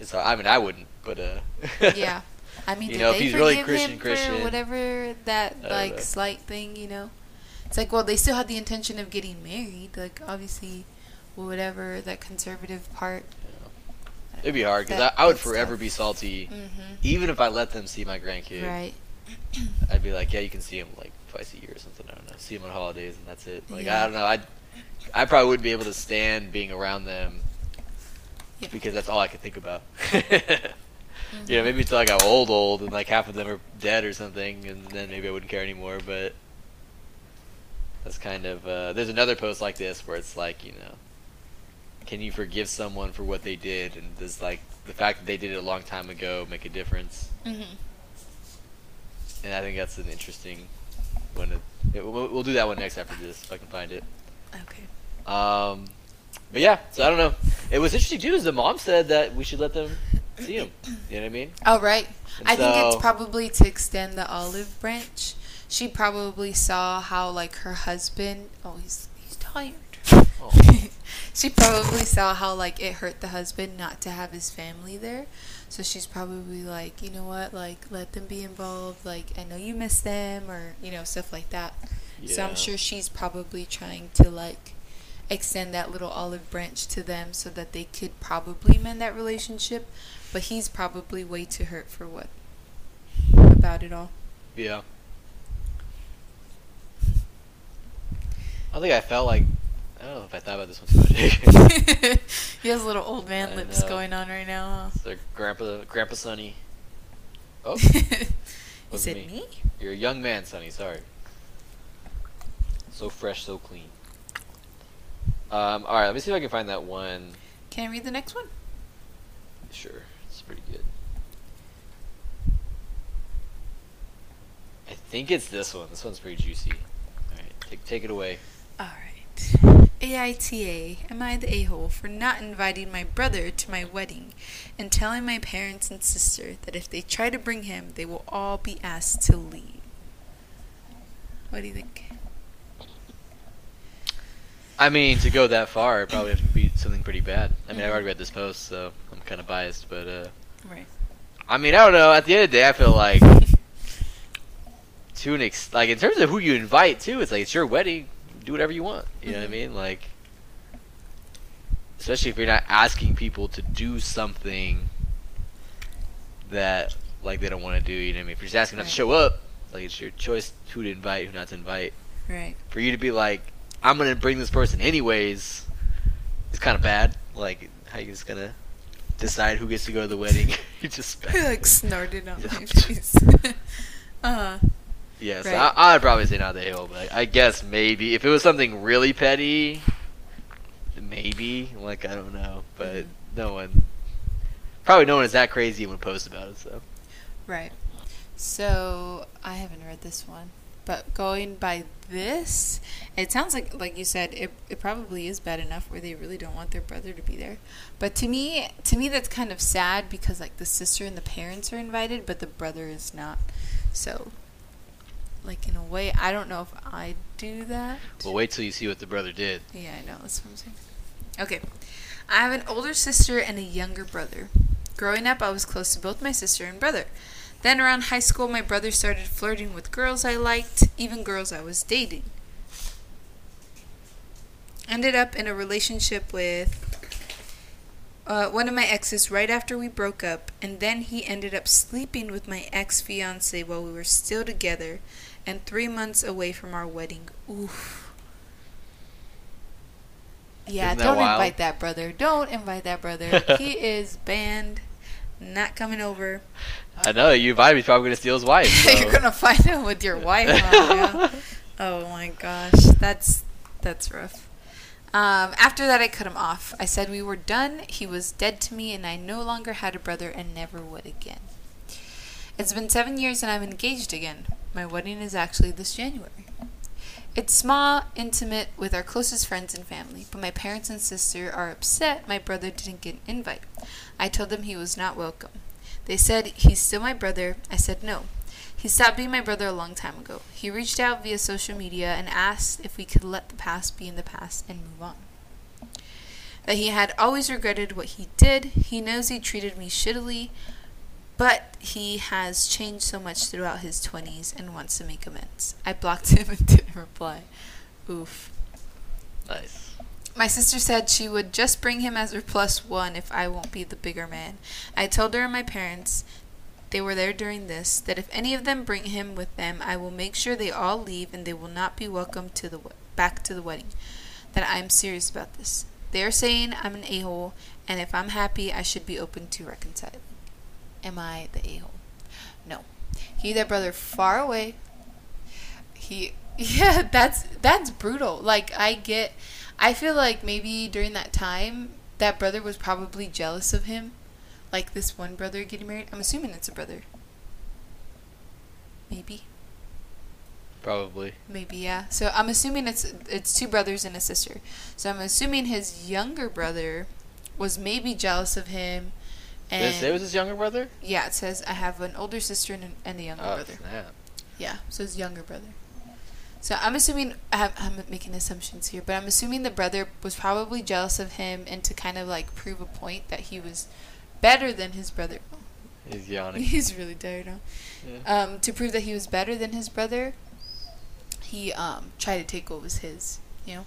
Speaker 2: It's I mean, I wouldn't, but uh. *laughs*
Speaker 1: yeah. I mean,
Speaker 2: You know, if he's really Christian, Christian,
Speaker 1: whatever that like
Speaker 2: know.
Speaker 1: slight thing, you know? It's like, well, they still had the intention of getting married. Like, obviously, whatever that conservative part.
Speaker 2: It'd be hard because I, I would forever
Speaker 1: stuff.
Speaker 2: be salty,
Speaker 1: Mm-hmm.
Speaker 2: even if I let them see my grandkid.
Speaker 1: Right. *clears throat*
Speaker 2: I'd be like, yeah, you can see him like twice a year or something. I don't know. See him on holidays and that's it. Like
Speaker 1: Yeah.
Speaker 2: I don't know. I I probably wouldn't be able to stand being around them
Speaker 1: Yeah.
Speaker 2: because that's all I could think about.
Speaker 1: Mm-hmm. *laughs*
Speaker 2: You know, maybe until I got old, old, and like half of them are dead or something, and then maybe I wouldn't care anymore. But that's kind of uh, there's another post like this where it's like, you know, can you forgive someone for what they did, and does like the fact that they did it a long time ago make a difference?
Speaker 1: Mm-hmm.
Speaker 2: And I think that's an interesting one. To, we'll, we'll do that one next after this if I can find it.
Speaker 1: Okay.
Speaker 2: Um, but yeah, so I don't know. It was interesting too. Is the mom said that we should let them see him. You know what I mean?
Speaker 1: Oh, right.
Speaker 2: And
Speaker 1: I think it's probably to extend the olive branch. She probably saw how, like, her husband. Oh, he's he's tired.
Speaker 2: Oh. *laughs*
Speaker 1: she probably saw how like it hurt the husband not to have his family there. So she's probably like, you know what, like let them be involved. Like I know you miss them, or you know stuff like that. So I'm sure she's probably trying to like extend that little olive branch to them so that they could probably mend that relationship. But he's probably way too hurt for what about it all.
Speaker 2: Yeah. I think I felt like. I don't know if I thought about this one too much. *laughs*
Speaker 1: he has little old man
Speaker 2: I
Speaker 1: lips
Speaker 2: know.
Speaker 1: going on right now,
Speaker 2: so grandpa, grandpa Sunny. Oh. *laughs*
Speaker 1: Is it
Speaker 2: me.
Speaker 1: me?
Speaker 2: you're a young man, Sunny. Sorry. So fresh, so clean. Um, all right, let me see if I can find that one.
Speaker 1: Can I read the next one?
Speaker 2: Sure, it's pretty good. I think it's this one. This one's pretty juicy. All right, take take it away.
Speaker 1: All right. AITA, am I the a hole for not inviting my brother to my wedding and telling my parents and sister that if they try to bring him, they will all be asked to leave? What do you think?
Speaker 2: I mean, to go that far, it probably have to be something pretty bad. I mean, I've already read this post, so I'm kind of biased, but uh,
Speaker 1: Right.
Speaker 2: I mean, I don't know. At the end of the day, I feel like *laughs* to an ex- like in terms of who you invite too, it's like it's your wedding. Do whatever you want. You know what I
Speaker 1: Mhm.
Speaker 2: mean? Like, especially if you're not asking people to do something that like they don't want to do. You know what I mean? If you're just asking them to show up, like it's your choice who to invite, who not to invite.
Speaker 1: Right.
Speaker 2: For you to be like, I'm gonna bring this person anyways, it's kind of bad. Like, how you just gonna decide who gets to go to the wedding? *laughs* you just *laughs*
Speaker 1: like *laughs* snorted on my face. uh,
Speaker 2: Yes,
Speaker 1: Right.
Speaker 2: I, I'd probably say not the hill, but I guess maybe if it was something really petty, maybe. Like I don't know, but
Speaker 1: Mhm.
Speaker 2: no one, probably no one is that crazy and would post about it. So
Speaker 1: right. So I haven't read this one, but going by this, it sounds like, like you said, it, it probably is bad enough where they really don't want their brother to be there. But to me, to me, that's kind of sad because like the sister and the parents are invited, but the brother is not. So, like in a way, I don't know if I do that.
Speaker 2: well, wait till you see what the brother did.
Speaker 1: Yeah, I know. That's what I'm saying. Okay. I have an older sister and a younger brother. Growing up, I was close to both my sister and brother. Then around high school, my brother started flirting with girls I liked, even girls I was dating. Ended up in a relationship with uh, one of my exes right after we broke up, and then he ended up sleeping with my ex fiance while we were still together and three months away from our wedding. Oof. Yeah,
Speaker 2: Isn't
Speaker 1: don't
Speaker 2: wild?
Speaker 1: invite that brother. Don't invite that brother. *laughs* he is banned. Not coming over.
Speaker 2: I know you invited me. He's probably gonna steal his wife. *laughs* So.
Speaker 1: You're gonna find him with your wife. huh? Yeah. *laughs* Oh my gosh, that's that's rough. Um, after that, I cut him off. I said we were done. He was dead to me, and I no longer had a brother and never would again. It's been seven years, and I'm engaged again. My wedding is actually this January. It's small, intimate, with our closest friends and family, but my parents and sister are upset my brother didn't get an invite. I told them he was not welcome. They said he's still my brother. I said no. He stopped being my brother a long time ago. He reached out via social media and asked if we could let the past be in the past and move on. That he had always regretted what he did. He knows he treated me shittily, but he has changed so much throughout his 20s and wants to make amends. I blocked *laughs* him and didn't reply. Oof.
Speaker 2: Nice.
Speaker 1: My sister said she would just bring him as her plus one if I won't be the bigger man. I told her and my parents, they were there during this, that if any of them bring him with them, I will make sure they all leave and they will not be welcome to the back to the wedding. That I am serious about this. They are saying I'm an a-hole, and if I'm happy, I should be open to reconciling. Am I the a-hole? No. He that brother far away. He, *laughs* yeah, that's that's brutal. Like I get, I feel like maybe during that time, that brother was probably jealous of him. Like this one brother getting married. I'm assuming it's a brother. Maybe.
Speaker 2: Probably.
Speaker 1: Maybe yeah. So I'm assuming it's it's two brothers and a sister. So I'm assuming his younger brother was maybe jealous of him.
Speaker 2: Did
Speaker 1: And
Speaker 2: it say it was his younger brother?
Speaker 1: yeah, it says I have an older sister and, and a younger
Speaker 2: Oh
Speaker 1: brother.
Speaker 2: snap!
Speaker 1: Yeah, so his younger brother. So I'm assuming I have, I'm making assumptions here, but I'm assuming the brother was probably jealous of him and to kind of like prove a point that he was better than his brother.
Speaker 2: He's yawning. *laughs*
Speaker 1: He's really tired now.
Speaker 2: Yeah.
Speaker 1: Um, to prove that he was better than his brother, he um tried to take what was his, you know.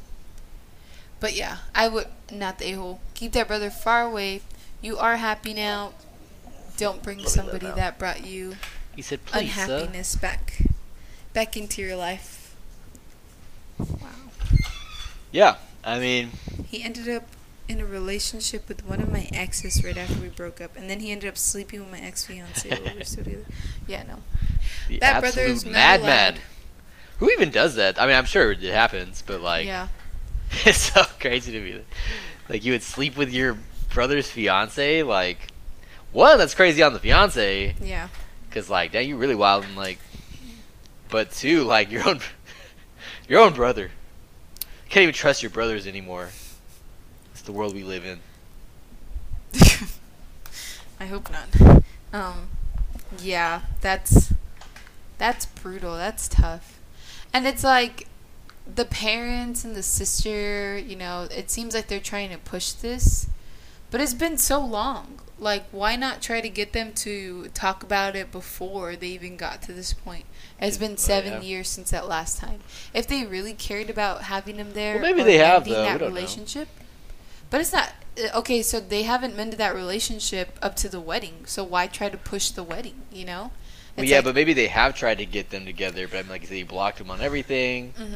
Speaker 1: But yeah, I would not the a hole. Keep that brother far away. You are happy now. Don't bring
Speaker 2: Let
Speaker 1: somebody that brought you
Speaker 2: He said, "Please, sir."
Speaker 1: unhappiness back, back into your life. Wow.
Speaker 2: Yeah, I mean,
Speaker 1: He ended up in a relationship with one of my exes right after we broke up, and then he ended up sleeping with my ex fiance while we were still together. *laughs* Yeah, no.
Speaker 2: the
Speaker 1: That brother
Speaker 2: absolute
Speaker 1: is not
Speaker 2: madman. Who even does that? I mean, I'm sure it happens, but like,
Speaker 1: yeah. *laughs*
Speaker 2: it's so crazy to me. Like, you would sleep with your brother's fiance. Like, one, that's crazy on the fiance,
Speaker 1: Yeah.
Speaker 2: because like, dang, you really wild and like, but two, like your own, *laughs* your own brother. Can't even trust your brothers anymore. It's the world we live in. *laughs*
Speaker 1: I hope not. Um, yeah, that's that's brutal. That's tough, and it's like the parents and the sister. You know, it seems like they're trying to push this, but it's been so long. Like, why not try to get them to talk about it before they even got to this point? It's been
Speaker 2: Oh,
Speaker 1: seven
Speaker 2: yeah.
Speaker 1: years since that last time. If they really cared about having him there,
Speaker 2: Well, maybe they have, though.
Speaker 1: That
Speaker 2: don't know.
Speaker 1: relationship. But it's not uh, okay. So they haven't mended that relationship up to the wedding. So why try to push the wedding? You know?
Speaker 2: Well, yeah,
Speaker 1: like-
Speaker 2: but maybe they have tried to get them together, but I'm like, they blocked them on everything.
Speaker 1: Mhm.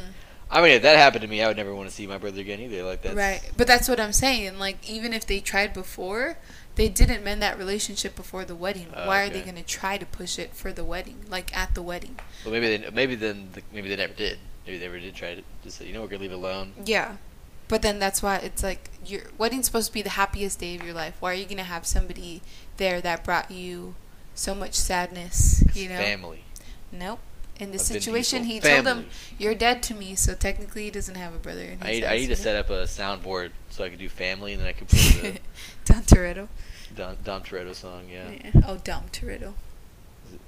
Speaker 2: I mean, if that happened to me, I would never want to see my brother again either. Like that.
Speaker 1: right. But that's what I'm saying. And like even if they tried before, they didn't mend that relationship before the wedding.
Speaker 2: Oh,
Speaker 1: why are they going to try to push it for the wedding? Like at the wedding?
Speaker 2: Well, maybe they, maybe then maybe they never did. Maybe they never did try to just say, you know, we're gonna leave it alone.
Speaker 1: Yeah. But then that's why it's like your wedding's supposed to be the happiest day of your life. Why are you going to have somebody there that brought you so much sadness? You know?
Speaker 2: Family.
Speaker 1: Nope. In this situation, he told
Speaker 2: family.
Speaker 1: him, "You're dead to me." So technically, he doesn't have a brother.
Speaker 2: I need, I need to set up a soundboard so I could do family, and then I could put the *laughs*
Speaker 1: Don Toretto.
Speaker 2: Don, Dom Toretto song. Yeah.
Speaker 1: Yeah. Oh, Dom Toretto.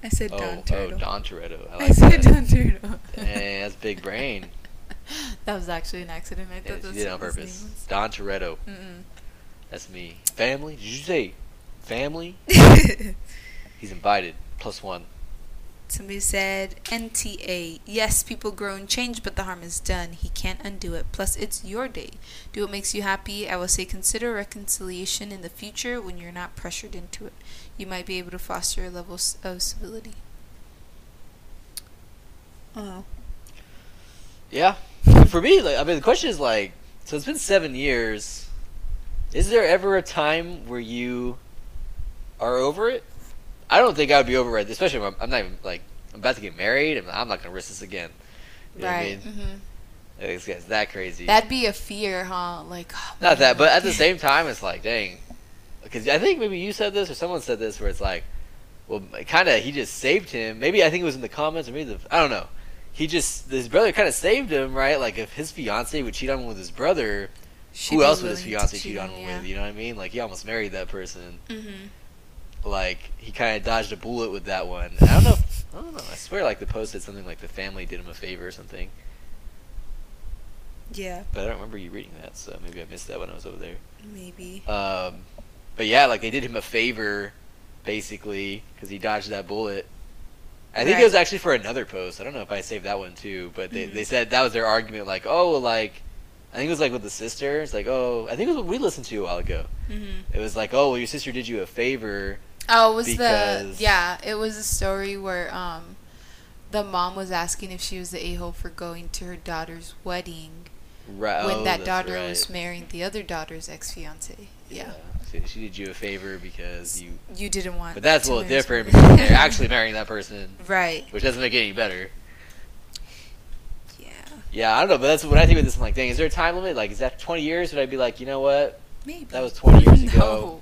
Speaker 1: I said
Speaker 2: Oh,
Speaker 1: Don
Speaker 2: oh, Don Toretto. I
Speaker 1: I said
Speaker 2: that.
Speaker 1: Don Toretto.
Speaker 2: Hey, that's big brain. *laughs*
Speaker 1: that was actually an accident. I
Speaker 2: Yeah,
Speaker 1: thought that's
Speaker 2: did on purpose. Don Toretto.
Speaker 1: was.
Speaker 2: That's me. Family? Did you say family? *laughs* He's invited. Plus one.
Speaker 1: Somebody said NTA. Yes, people grow and change, but the harm is done. He can't undo it. Plus, it's your day. Do what makes you happy. I will say consider reconciliation in the future when you're not pressured into it. You might be able to foster a level of civility. Oh.
Speaker 2: Yeah. For me, like I mean, the question is like, so it's been seven years. Is there ever a time where you are over it? I don't think I would be over it, especially if I'm, I'm not even like I'm about to get married, and I'm not gonna risk this again. You know what I
Speaker 1: right.
Speaker 2: mean?
Speaker 1: hmm
Speaker 2: It's, it's that crazy.
Speaker 1: That'd be a fear, huh? Like, oh,
Speaker 2: Not that, but at the same time, it's like, dang. Because I think maybe you said this or someone said this, where it's like, well, kind of, he just saved him. Maybe I think it was in the comments or maybe the, I don't know. He just his brother kind of saved him, right? Like if his fiance would cheat on him with his brother,
Speaker 1: She'd
Speaker 2: who else would his fiance
Speaker 1: cheat
Speaker 2: cheat on him
Speaker 1: yeah.
Speaker 2: with? You know what I mean? Like he almost married that person.
Speaker 1: Mm-hmm.
Speaker 2: Like he kind of dodged a bullet with that one. I don't know. If, I don't know. I swear, like the post said something like the family did him a favor or something.
Speaker 1: Yeah,
Speaker 2: But I don't remember you reading that, so maybe I missed that when I was over there.
Speaker 1: maybe.
Speaker 2: Um, but yeah, like they did him a favor, basically, because he dodged that bullet. I think
Speaker 1: Right.
Speaker 2: it was actually for another post. I don't know if I saved that one too, but they,
Speaker 1: Mhm.
Speaker 2: they said that was their argument. Like, oh, like I think it was like with the sister. It's like, oh, I think it was what we listened to a while ago.
Speaker 1: Mm-hmm.
Speaker 2: It was like, oh, well, your sister did you a favor.
Speaker 1: Oh, it was the yeah? It was a story where um, the mom was asking if she was the a hole for going to her daughter's wedding
Speaker 2: Right,
Speaker 1: when
Speaker 2: oh,
Speaker 1: that daughter
Speaker 2: right.
Speaker 1: was marrying the other daughter's ex fiance. Yeah.
Speaker 2: So she did you a favor because you.
Speaker 1: you didn't want.
Speaker 2: But that's a little different because they're actually marrying that person,
Speaker 1: right.
Speaker 2: which doesn't make it any better.
Speaker 1: Yeah.
Speaker 2: Yeah, I don't know, but that's what I think of this. I'm like, dang, is there a time limit? Like, is that 20 years? Would I be like, you know what?
Speaker 1: Maybe
Speaker 2: That was 20 years *laughs* ago.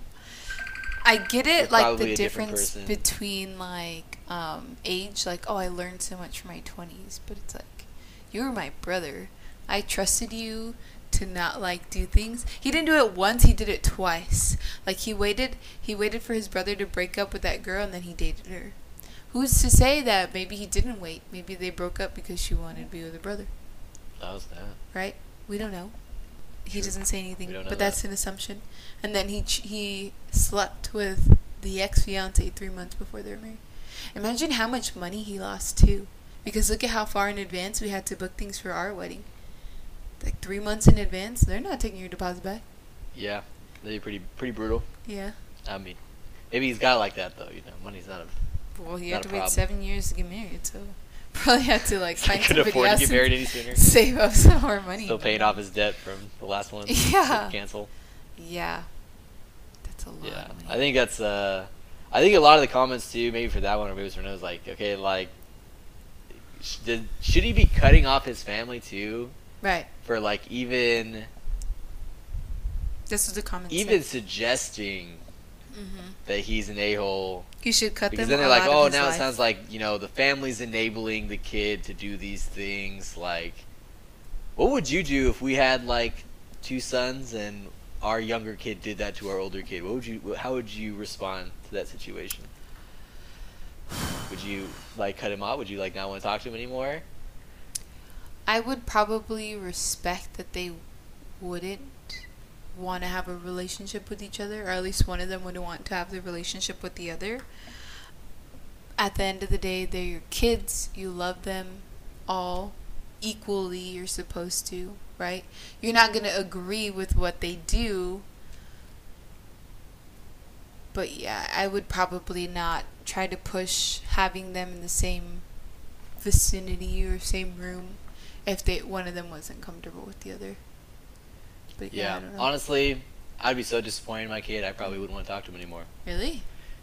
Speaker 1: I get it, like the
Speaker 2: different
Speaker 1: difference between like um, age. Like, oh, I learned so much from my twenties, but it's like you were my brother. I trusted you to not like do things. He didn't do it once. He did it twice. Like he waited. He waited for his brother to break up with that girl, and then he dated her. Who's to say that maybe he didn't wait? Maybe they broke up because she wanted to be with her brother.
Speaker 2: How's that.
Speaker 1: right? We don't know. He
Speaker 2: True.
Speaker 1: doesn't say anything,
Speaker 2: We don't know
Speaker 1: but
Speaker 2: that.
Speaker 1: that's an assumption. And then he ch- he slept with the ex fiance three months before they were married. Imagine how much money he lost too, because look at how far in advance we had to book things for our wedding. Like three months in advance, they're not taking your deposit back.
Speaker 2: Yeah, they're pretty pretty brutal.
Speaker 1: Yeah.
Speaker 2: I mean, maybe he's got it like that though. You know, money's not a.
Speaker 1: Well,
Speaker 2: he
Speaker 1: have to wait
Speaker 2: problem.
Speaker 1: seven years to get married, so probably had to like *laughs* find
Speaker 2: couldn't
Speaker 1: somebody
Speaker 2: afford to
Speaker 1: else
Speaker 2: get married any sooner.
Speaker 1: save up some more money.
Speaker 2: Still paying off his debt from the last one. *laughs*
Speaker 1: Yeah.
Speaker 2: Cancel.
Speaker 1: Yeah. That's a lot.
Speaker 2: Yeah,
Speaker 1: of money.
Speaker 2: I think that's. uh I think a lot of the comments too, maybe for that one or maybe it was for another, was like, okay, like, did should he be cutting off his family too
Speaker 1: right.
Speaker 2: for like even
Speaker 1: This was the comment.
Speaker 2: even suggesting
Speaker 1: Mm-hmm.
Speaker 2: that he's an a hole.
Speaker 1: You should cut
Speaker 2: Because
Speaker 1: them.
Speaker 2: then they're like, oh, now
Speaker 1: life.
Speaker 2: it sounds like you know the family's enabling the kid to do these things. Like, what would you do if we had like two sons and our younger kid did that to our older kid? What would you? How would you respond to that situation? Would you like cut him off? Would you like not want to talk to him anymore?
Speaker 1: I would probably respect that they wouldn't want to have a relationship with each other, or at least one of them wouldn't want to have the relationship with the other. At the end of the day, they're your kids. You love them all equally. You're supposed to, right? You're not going to agree with what they do. But yeah, I would probably not try to push having them in the same vicinity or same room if they one of them wasn't comfortable with the other. But yeah,
Speaker 2: Yeah.
Speaker 1: Know.
Speaker 2: Um, honestly, I'd be so disappointed in my kid. I probably wouldn't want to talk to him anymore.
Speaker 1: really?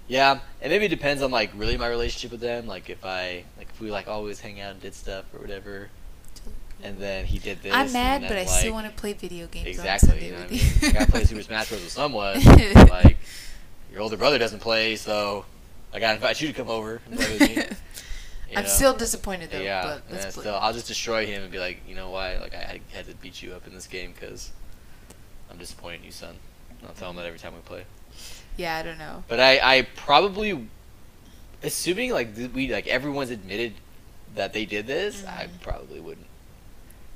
Speaker 2: Yeah, and maybe it depends on like really my relationship with them. Like if I like if we like always hang out and did stuff or whatever, and then he did this.
Speaker 1: I'm mad, but I
Speaker 2: like,
Speaker 1: still want to play video games
Speaker 2: exactly. You know I mean? I gotta play Super *laughs* Smash Bros. with someone. *laughs* like your older brother doesn't play, so I gotta invite you to come over and play with me. *laughs* you
Speaker 1: I'm
Speaker 2: know?
Speaker 1: still disappointed though.
Speaker 2: yeah,
Speaker 1: but let's
Speaker 2: still, I'll just destroy him and be like, you know why? Like I had to beat you up in this game because I'm disappointed in you, son. I'll tell him that every time we play.
Speaker 1: yeah, I don't know.
Speaker 2: But I, I probably, assuming like th- we like everyone's admitted that they did this, I
Speaker 1: Mhm.
Speaker 2: probably wouldn't.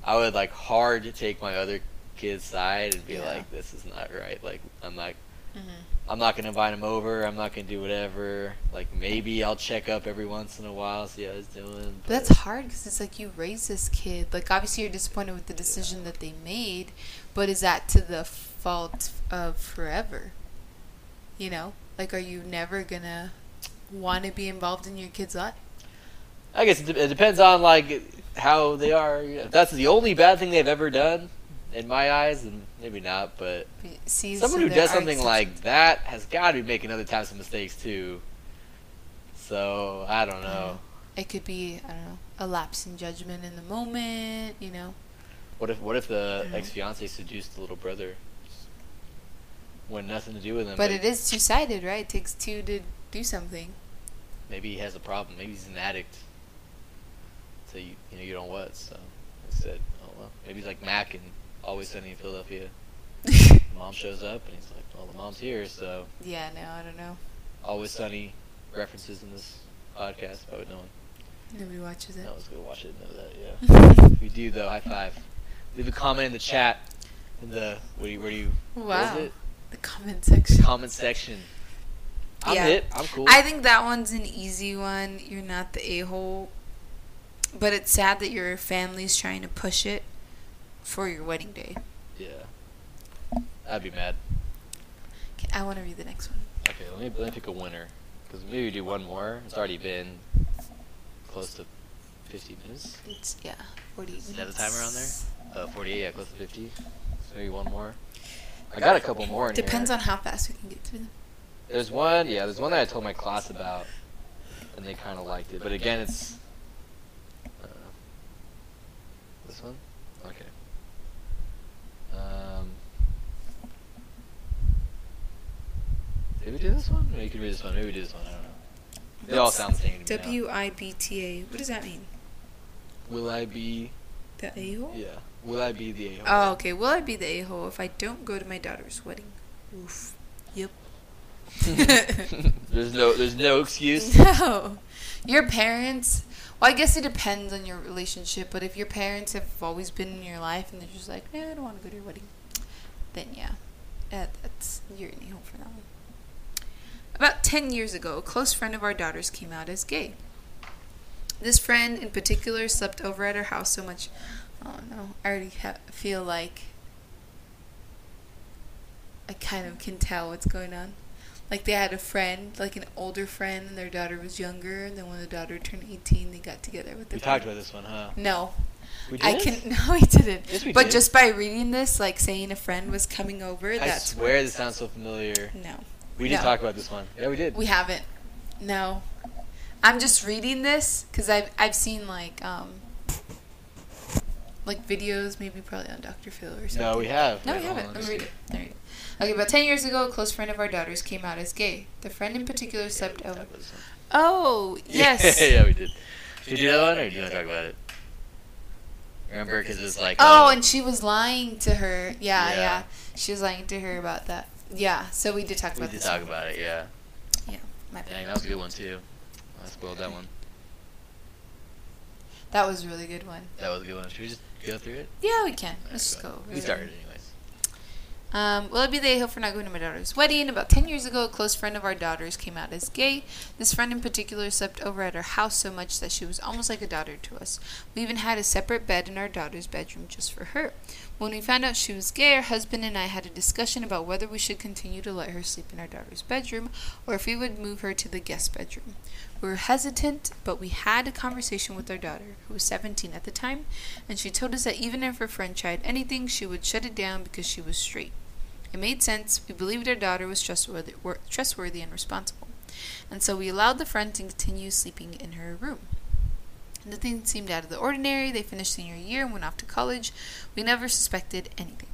Speaker 2: I would like hard to take my other kid's side and be
Speaker 1: Yeah.
Speaker 2: like, this is not right. Like I'm not,
Speaker 1: hmm
Speaker 2: I'm not gonna invite him over. I'm not gonna do whatever. Like maybe I'll check up every once in a while, see how he's doing.
Speaker 1: But that's hard because it's like you raise this kid. Like obviously you're disappointed with the decision that they made, but is that to the fault of forever? You know, like are you never gonna want to be involved in your kid's life?
Speaker 2: I guess it, de- it depends on like how they are. If that's the only bad thing they've ever done, in my eyes, and maybe not. But
Speaker 1: See,
Speaker 2: someone
Speaker 1: so
Speaker 2: who does something like that has got to be making other types of mistakes too. So I don't know.
Speaker 1: it could be I don't know a lapse in judgment in the moment. You know,
Speaker 2: What if what if the ex fiance seduced the little brother? When nothing to do with him.
Speaker 1: but it is two sided, right? It takes two to do something.
Speaker 2: Maybe he has a problem. Maybe he's an addict. So you you know you don't what? So I said, oh well, maybe he's like Mac and Always Sunny in Philadelphia. *laughs* Mom shows up and he's like, well the mom's here, so
Speaker 1: yeah, no, I don't know.
Speaker 2: Always Sunny references in this podcast. I would know.
Speaker 1: Nobody watches it.
Speaker 2: No one's gonna watch it. Know that, yeah. *laughs* if you do though, high five. Leave a comment in the chat. In the what do you where do you what
Speaker 1: Wow.
Speaker 2: is it?
Speaker 1: The comment section.
Speaker 2: Comment section. I'm
Speaker 1: Yeah.
Speaker 2: it. I'm cool.
Speaker 1: I think that one's an easy one. You're not the a hole. But it's sad that your family's trying to push it for your wedding day.
Speaker 2: yeah. I'd be mad.
Speaker 1: Okay, I want to read the next one.
Speaker 2: Okay, let me, let me pick a winner. Because maybe we do one more. It's already been close to 50 minutes.
Speaker 1: It's, yeah, 40
Speaker 2: Is that the timer on there? Uh, 48, yeah, close to 50. Maybe one more. I got a couple more in
Speaker 1: Depends
Speaker 2: here.
Speaker 1: on how fast we can get through them.
Speaker 2: There's one, yeah, there's one that I told my class about, and they kind of liked it. But again, it's uh, this one. Okay. Um, did we do this one? Maybe you could read this one. Maybe we do this one. I don't know. They all sound the same to me.
Speaker 1: W I B T A. What does that mean?
Speaker 2: Will I be?
Speaker 1: The a hole?
Speaker 2: Yeah. Will I be the a
Speaker 1: Oh, okay. Will I be the a hole if I don't go to my daughter's wedding? Oof. Yep. *laughs*
Speaker 2: there's no, there's no excuse. *laughs*
Speaker 1: No. Your parents. Well, I guess it depends on your relationship, but if your parents have always been in your life and they're just like, no, I don't want to go to your wedding, then yeah, uh, that's you're in the hole for that one. About 10 years ago, a close friend of our daughter's came out as gay. This friend in particular slept over at her house so much. Oh no, I already ha- feel like I kind of can tell what's going on. Like they had a friend, like an older friend, and their daughter was younger. And then when the daughter turned 18, they got together with the
Speaker 2: We talked about this one, huh?
Speaker 1: No,
Speaker 2: We
Speaker 1: I
Speaker 2: did?
Speaker 1: can. *laughs* No, we didn't.
Speaker 2: Yes, we
Speaker 1: but
Speaker 2: did.
Speaker 1: just by reading this, like saying a friend was coming over,
Speaker 2: I
Speaker 1: that's
Speaker 2: swear this sounds so familiar.
Speaker 1: no.
Speaker 2: We did
Speaker 1: No.
Speaker 2: talk about this one. Yeah, we did.
Speaker 1: We haven't. No. I'm just reading this because I've I've seen like um like videos, maybe probably on Dr. Phil or something.
Speaker 2: no, we have.
Speaker 1: No,
Speaker 2: Wait,
Speaker 1: we haven't.
Speaker 2: on,
Speaker 1: Let me read it. Let me read it. Okay, about 10 years ago, a close friend of our daughter's came out as gay. The friend in particular
Speaker 2: Yeah,
Speaker 1: stepped
Speaker 2: we
Speaker 1: out.
Speaker 2: talked about this one.
Speaker 1: Oh, *laughs* yes.
Speaker 2: yeah, we did. Did you do that one, or do you want to talk about it? Remember, because it's like.
Speaker 1: Oh,
Speaker 2: uh,
Speaker 1: and she was lying to her. Yeah,
Speaker 2: Yeah.
Speaker 1: yeah, She was lying to her about that. Yeah, so we did talk
Speaker 2: we
Speaker 1: about
Speaker 2: did
Speaker 1: this.
Speaker 2: talk
Speaker 1: one.
Speaker 2: about it. Yeah.
Speaker 1: My bad.
Speaker 2: Dang, that was a good one too. I spoiled that one.
Speaker 1: That was a really good one.
Speaker 2: That was a good one. Should we just go through it?
Speaker 1: Yeah, we can. Let's just go.
Speaker 2: We started anyways.
Speaker 1: Um, will I be the a-hole for not going to my daughter's wedding? About 10 years ago, a close friend of our daughter's came out as gay. This friend in particular slept over at our house so much that she was almost like a daughter to us. We even had a separate bed in our daughter's bedroom just for her. When we found out she was gay, our husband and I had a discussion about whether we should continue to let her sleep in our daughter's bedroom or if we would move her to the guest bedroom. We were hesitant, but we had a conversation with our daughter, who was 17 at the time, and she told us that even if her friend tried anything, she would shut it down because she was straight. It made sense. We believed our daughter was trustworthy, wor- trustworthy and responsible. And so we allowed the friend to continue sleeping in her room. Nothing seemed out of the ordinary. They finished senior year and went off to college. We never suspected anything.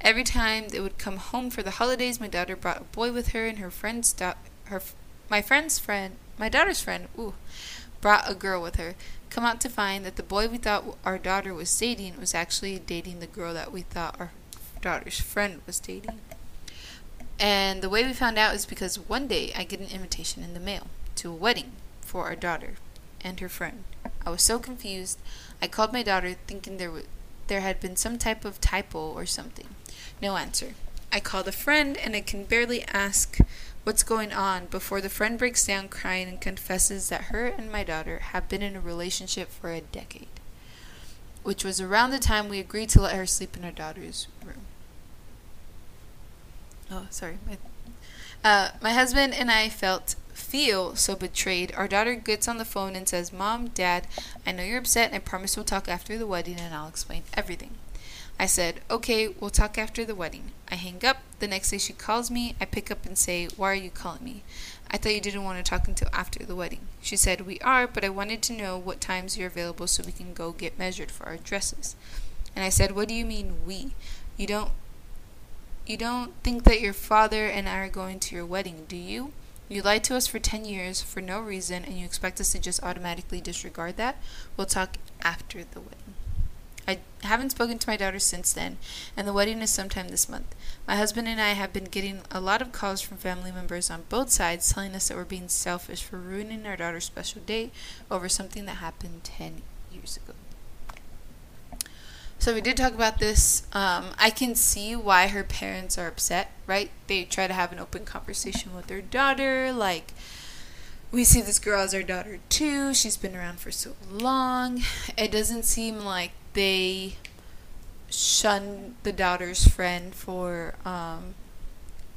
Speaker 1: Every time they would come home for the holidays, my daughter brought a boy with her, and her friend's da- her f- my friend's friend, my daughter's friend, ooh, brought a girl with her. Come out to find that the boy we thought our daughter was dating was actually dating the girl that we thought our daughter's friend was dating. And the way we found out is because one day I get an invitation in the mail to a wedding for our daughter and her friend. I was so confused. I called my daughter thinking there w- there had been some type of typo or something. No answer. I called a friend and I can barely ask what's going on before the friend breaks down crying and confesses that her and my daughter have been in a relationship for a decade, which was around the time we agreed to let her sleep in our daughter's room. Oh, sorry. My, uh, my husband and I felt feel so betrayed. Our daughter gets on the phone and says, "Mom, Dad, I know you're upset, and I promise we'll talk after the wedding, and I'll explain everything." I said, "Okay, we'll talk after the wedding." I hang up. The next day she calls me. I pick up and say, "Why are you calling me? I thought you didn't want to talk until after the wedding." She said, "We are, but I wanted to know what times you're available so we can go get measured for our dresses." And I said, "What do you mean we? You don't you don't think that your father and I are going to your wedding, do you? You lied to us for 10 years for no reason and you expect us to just automatically disregard that? We'll talk after the wedding. I haven't spoken to my daughter since then, and the wedding is sometime this month. My husband and I have been getting a lot of calls from family members on both sides telling us that we're being selfish for ruining our daughter's special day over something that happened 10 years ago. So we did talk about this. Um, I can see why her parents are upset, right? They try to have an open conversation with their daughter. Like, we see this girl as our daughter too. She's been around for so long. It doesn't seem like they shun the daughter's friend for um,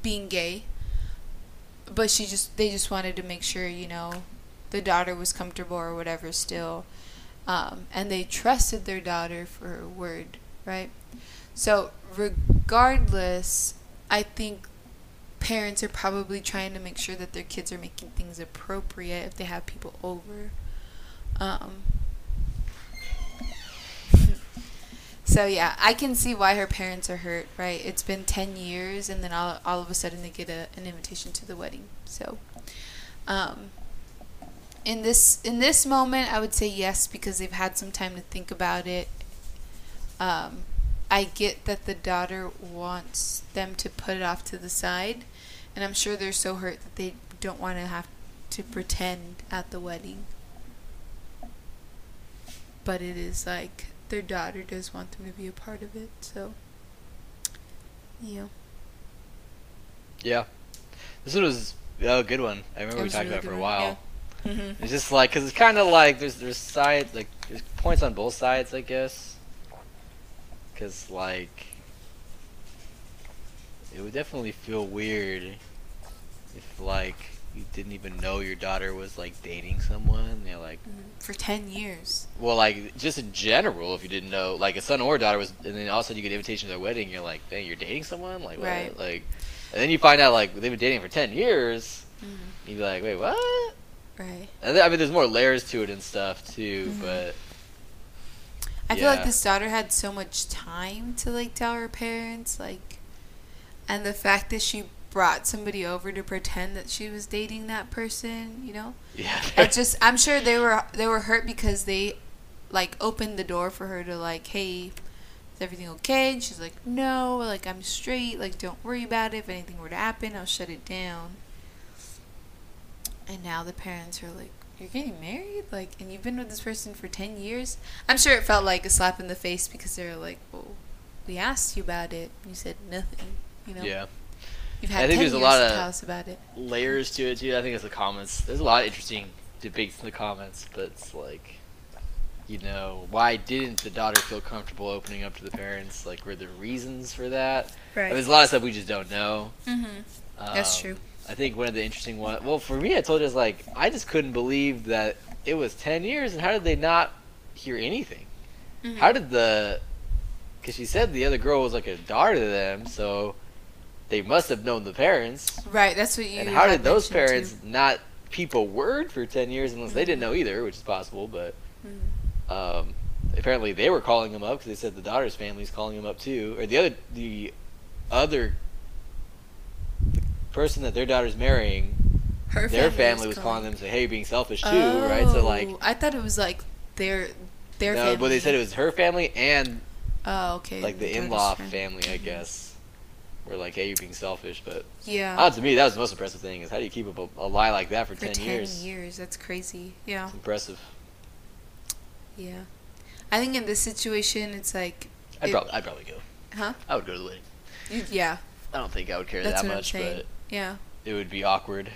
Speaker 1: being gay. But she just, they just wanted to make sure, you know, the daughter was comfortable or whatever still um, and they trusted their daughter for her word, right? So, regardless, I think parents are probably trying to make sure that their kids are making things appropriate if they have people over. Um, *laughs* so yeah, I can see why her parents are hurt, right? It's been 10 years and then all, all of a sudden they get a, an invitation to the wedding. So, um, in this in this moment i would say yes because they've had some time to think about it um, i get that the daughter wants them to put it off to the side and i'm sure they're so hurt that they don't want to have to pretend at the wedding but it is like their daughter does want them to be a part of it so yeah
Speaker 2: Yeah. This one was a good one. I remember we talked
Speaker 1: really
Speaker 2: about it for a
Speaker 1: one,
Speaker 2: while.
Speaker 1: Mm-hmm.
Speaker 2: It's just like, cause it's kind of like there's there's sides like there's points on both sides, I guess. Cause like it would definitely feel weird if like you didn't even know your daughter was like dating someone. You're like,
Speaker 1: for 10 years
Speaker 2: well, like just in general, if you didn't know, like a son or daughter was, and then all of a sudden you get an invitation to their wedding, you're like, dang, you're dating someone, like what?
Speaker 1: Right.
Speaker 2: Like, and then you find out like they've been dating for ten years.
Speaker 1: mm-hmm.
Speaker 2: You'd be like, wait, what?
Speaker 1: Right
Speaker 2: And then, I mean, there's more layers to it and stuff too,
Speaker 1: Mhm.
Speaker 2: but
Speaker 1: I feel like this daughter had so much time to like tell her parents like and the fact that she brought somebody over to pretend that she was dating that person, you know?
Speaker 2: Yeah.
Speaker 1: It *laughs* just I'm sure they were they were hurt because they like opened the door for her to like, "Hey, is everything okay?" And she's like, "No, like I'm straight. Like don't worry about it. If anything were to happen, I'll shut it down." And now the parents are like, "You're getting married? Like and you've been with this person for 10 years?" I'm sure it felt like a slap in the face because they're like, "Well, we asked you about it. You said nothing." You know?
Speaker 2: yeah.
Speaker 1: You've
Speaker 2: I
Speaker 1: had
Speaker 2: think
Speaker 1: 10
Speaker 2: there's a lot
Speaker 1: to
Speaker 2: of-
Speaker 1: tell us about it.
Speaker 2: Layers to it too. I think it's the comments. There's a lot of interesting debates in the comments, but it's like, you know, why didn't the daughter feel comfortable opening up to the parents? Like, were there reasons for that?
Speaker 1: Right.
Speaker 2: There's a lot of stuff we just don't know.
Speaker 1: mm-hmm. That's
Speaker 2: Um,
Speaker 1: true.
Speaker 2: I think one of the interesting ones. Well, for me, I told you, I was like, I just couldn't believe that it was ten years, and how did they not hear anything?
Speaker 1: Mhm.
Speaker 2: How did the? Because she said the other girl was like a daughter to them, so they must have known the parents.
Speaker 1: Right, that's what you.
Speaker 2: and how did those parents
Speaker 1: too.
Speaker 2: not keep a word for ten years unless they didn't
Speaker 1: Mhm.
Speaker 2: know either, which is possible. But
Speaker 1: Mhm.
Speaker 2: um, apparently they were calling him up because they said the daughter's family's calling him up too, or the other the other person that their daughter's marrying,
Speaker 1: Her
Speaker 2: their
Speaker 1: family
Speaker 2: was calling them say, "Hey, you're being selfish too," right? So like,
Speaker 1: Oh, I thought it was like their their
Speaker 2: no,
Speaker 1: family.
Speaker 2: but they said it was her family and
Speaker 1: Oh, okay.
Speaker 2: like the in-law family, I
Speaker 1: Mhm.
Speaker 2: guess. Were like, "Hey, you're being selfish," but
Speaker 1: Yeah.
Speaker 2: uh, to me, that was the most impressive thing is how do you keep up a, a lie like that for,
Speaker 1: for
Speaker 2: 10, years? years?
Speaker 1: that's crazy. Yeah,
Speaker 2: It's impressive.
Speaker 1: yeah. I think in this situation, it's like,
Speaker 2: I'd
Speaker 1: It-
Speaker 2: probably, I'd probably go.
Speaker 1: huh?
Speaker 2: I would go to the wedding.
Speaker 1: You- Yeah,
Speaker 2: I don't think I would care
Speaker 1: That's
Speaker 2: that much, but
Speaker 1: yeah,
Speaker 2: it would be awkward.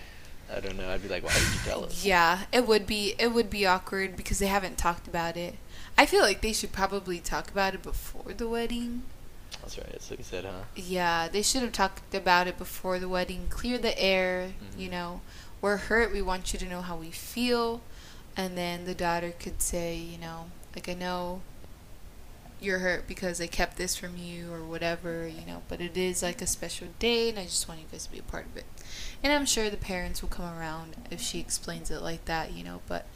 Speaker 2: I don't know. I'd be like, why did you tell us?
Speaker 1: yeah. It would be it would be awkward because they haven't talked about it. I feel like they should probably talk about it before the wedding.
Speaker 2: That's right. That's what you said, huh?
Speaker 1: Yeah, they should have talked about it before the wedding. Clear the air,
Speaker 2: Mhm.
Speaker 1: you know. We're hurt. We want you to know how we feel. And then the daughter could say, you know, like, I know you're hurt because I kept this from you or whatever, you know, but it is like a special day and I just want you guys to be a part of it. And I'm sure the parents will come around if she explains it like that, you know, but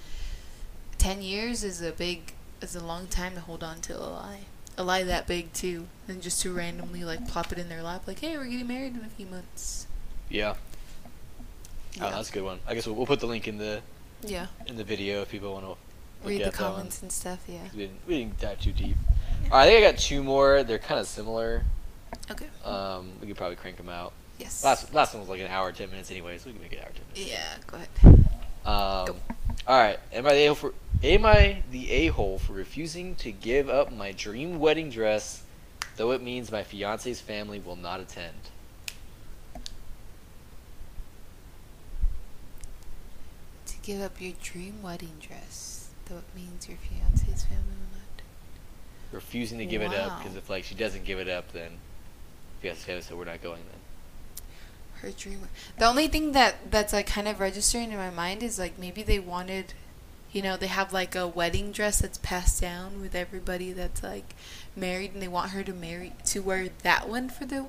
Speaker 1: 10 years is a big, is a long time to hold on to a lie. A lie that big too, and just to randomly like plop it in their lap, like, hey, we're getting married in a few months.
Speaker 2: Yeah. Oh, that's a good one. I guess we'll, we'll put the link in the
Speaker 1: Yeah.
Speaker 2: in the video if people want to
Speaker 1: Read the
Speaker 2: at that one.
Speaker 1: comments and stuff. Yeah.
Speaker 2: We didn't, we didn't dive too deep. All right, I think I got two more. They're kind of similar.
Speaker 1: Okay.
Speaker 2: Um, we could probably crank them out.
Speaker 1: Yes.
Speaker 2: Last last one was like an hour, ten minutes anyway, so we can make it an hour, ten minutes.
Speaker 1: Yeah. Go ahead.
Speaker 2: Um,
Speaker 1: Go.
Speaker 2: all right. Am I the a for? Am I the a hole for refusing to give up my dream wedding dress, though it means my fiance's family will not attend?
Speaker 1: To give up your dream wedding dress, though it means your fiance's family will not.
Speaker 2: Refusing to give it up because if like she doesn't give it up, then fiance's family so we're not going then.
Speaker 1: Her dream. The only thing that that's like kind of registering in my mind is like maybe they wanted, you know, they have like a wedding dress that's passed down with everybody that's like married, and they want her to marry to wear that one for the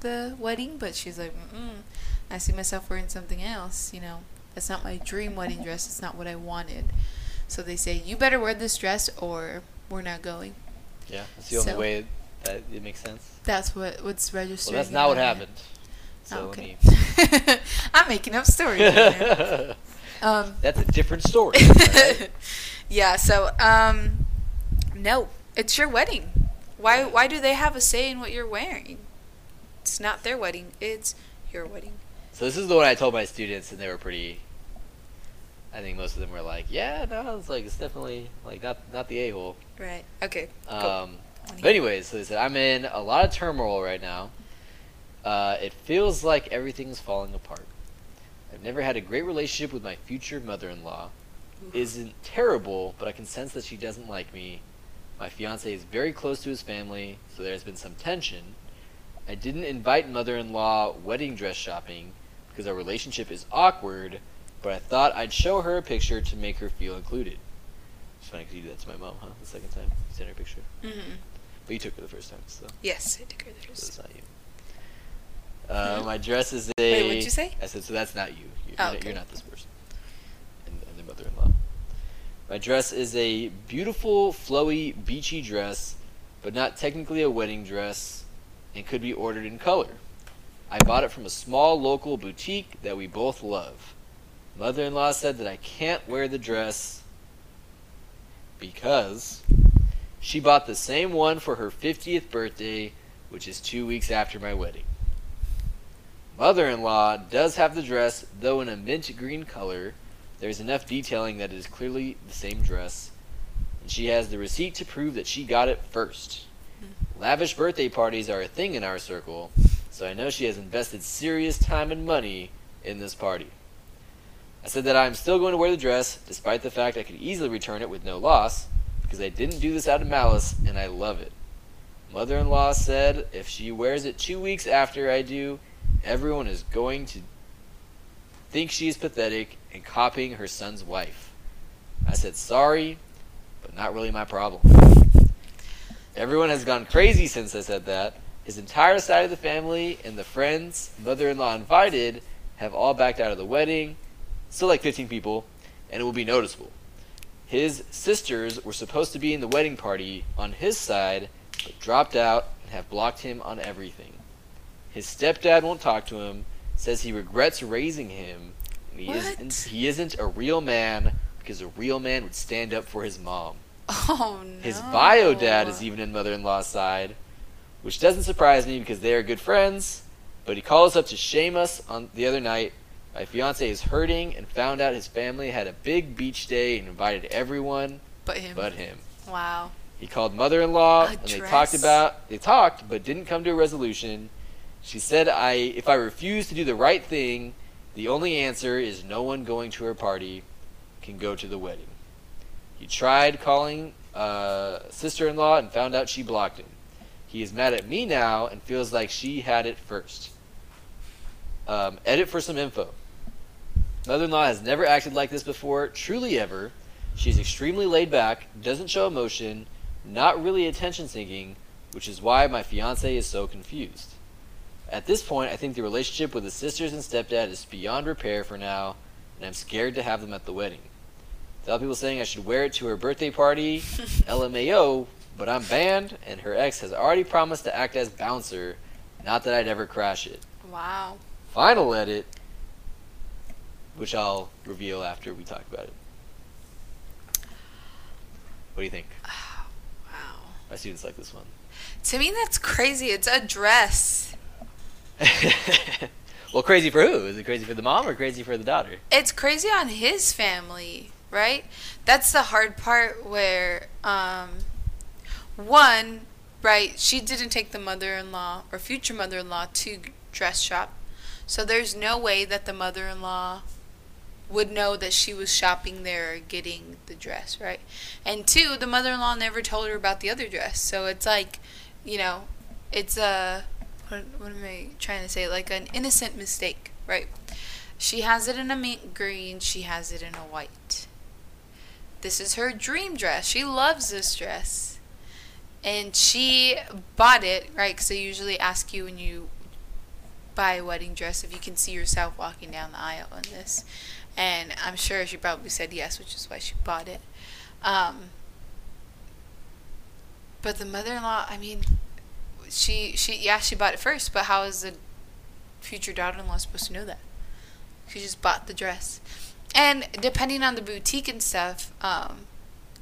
Speaker 1: the wedding, but she's like, mm I see myself wearing something else. You know, that's not my dream wedding dress. It's not what I wanted. So they say you better wear this dress or we're not going.
Speaker 2: Yeah, that's the only
Speaker 1: So-
Speaker 2: way that it makes sense.
Speaker 1: That's what what's
Speaker 2: registered.
Speaker 1: Well,
Speaker 2: that's not what happened. So
Speaker 1: Oh, okay.
Speaker 2: me- *laughs*
Speaker 1: I'm making up stories. *laughs* um,
Speaker 2: that's a different story. *laughs* alright?
Speaker 1: yeah. So, um, no, it's your wedding. Why? Why do they have a say in what you're wearing? It's not their wedding. It's your wedding.
Speaker 2: So this is the one I told my students, and they were pretty. I think most of them were like, "Yeah, no, it's like it's definitely like not not the a hole."
Speaker 1: Right. Okay.
Speaker 2: Um, but anyways, so they said I'm in a lot of turmoil right now. Uh, it feels like everything's falling apart. I've never had a great relationship with my future mother-in-law.
Speaker 1: Oof.
Speaker 2: Isn't terrible, but I can sense that she doesn't like me. My fiance is very close to his family, so there's been some tension. I didn't invite mother-in-law wedding dress shopping because our relationship is awkward, but I thought I'd show her a picture to make her feel included. It's funny because you did that to my mom, huh? The second time you sent her a picture,
Speaker 1: Mhm.
Speaker 2: but you took her the first time, so,
Speaker 1: Yes, I took her the
Speaker 2: so it's
Speaker 1: there.
Speaker 2: not you. Uh,
Speaker 1: Hmm?
Speaker 2: my dress is a.
Speaker 1: Wait, what'd you say?
Speaker 2: I said so. That's not you. You're,
Speaker 1: Oh,
Speaker 2: not,
Speaker 1: okay.
Speaker 2: you're not this person. And, and their mother-in-law. My dress is a beautiful, flowy, beachy dress, but not technically a wedding dress, and could be ordered in color. I bought it from a small local boutique that we both love. Mother in law said that I can't wear the dress because she bought the same one for her 50th birthday, which is two weeks after my wedding. Mother in law does have the dress, though in a mint green color. There's enough detailing that it is clearly the same dress. And she has the receipt to prove that she got it first. Hmm. Lavish birthday parties are a thing in our circle, so I know she has invested serious time and money in this party. I said that I am still going to wear the dress, despite the fact I could easily return it with no loss, because I didn't do this out of malice and I love it. Mother in law said if she wears it two weeks after I do, everyone is going to think she is pathetic and copying her son's wife. I said sorry, but not really my problem. Everyone has gone crazy since I said that. His entire side of the family and the friends, mother in law invited, have all backed out of the wedding. Still like 15 people, and it will be noticeable. His sisters were supposed to be in the wedding party on his side, but dropped out and have blocked him on everything. His stepdad won't talk to him, says he regrets raising him, and he,
Speaker 1: What?
Speaker 2: isn't, he isn't a real man because a real man would stand up for his mom. *laughs*
Speaker 1: Oh no.
Speaker 2: His bio dad is even in mother in law's side, which doesn't surprise me because they are good friends. But he called us up to shame us on the other night. My fiance is hurting and found out his family had a big beach day and invited everyone
Speaker 1: But him.
Speaker 2: but him.
Speaker 1: wow.
Speaker 2: He called mother-in-law
Speaker 1: A
Speaker 2: and they talked about they talked but didn't come to a resolution. She said I if I refuse to do the right thing, the only answer is no one going to her party can go to the wedding. He tried calling uh, sister-in-law and found out she blocked him. He is mad at me now and feels like she had it first. Um, edit for some info. Mother-in-law has never acted like this before, truly ever. She's extremely laid back, doesn't show emotion, not really attention seeking, which is why my fiance is so confused. At this point, I think the relationship with the sisters and stepdad is beyond repair for now, and I'm scared to have them at the wedding. Tell people saying I should wear it to her birthday party, *laughs* LMAO, but I'm banned, and her ex has already promised to act as bouncer, not that I'd ever crash it.
Speaker 1: Wow.
Speaker 2: Final edit, which I'll reveal after we talk about it. What do you think?
Speaker 1: Wow.
Speaker 2: My students like this one.
Speaker 1: To me, that's crazy. It's a dress. *laughs*
Speaker 2: well, crazy for who? Is it crazy for the mom or crazy for the daughter?
Speaker 1: It's crazy on his family, right? That's the hard part where, um, one, right, she didn't take the mother in law or future mother in law to dress shop. So there's no way that the mother in law would know that she was shopping there getting the dress, right? And two, the mother in law never told her about the other dress. So it's like, you know, it's a, what, what am I trying to say? Like an innocent mistake, right? She has it in a mint green, she has it in a white. This is her dream dress. She loves this dress. And she bought it, right? Because they usually ask you when you buy a wedding dress if you can see yourself walking down the aisle in this. And I'm sure she probably said yes, which is why she bought it. Um, but the mother-in-law, I mean, she she yeah she bought it first, but how is the future daughter-in-law supposed to know that? She just bought the dress, and depending on the boutique and stuff, um,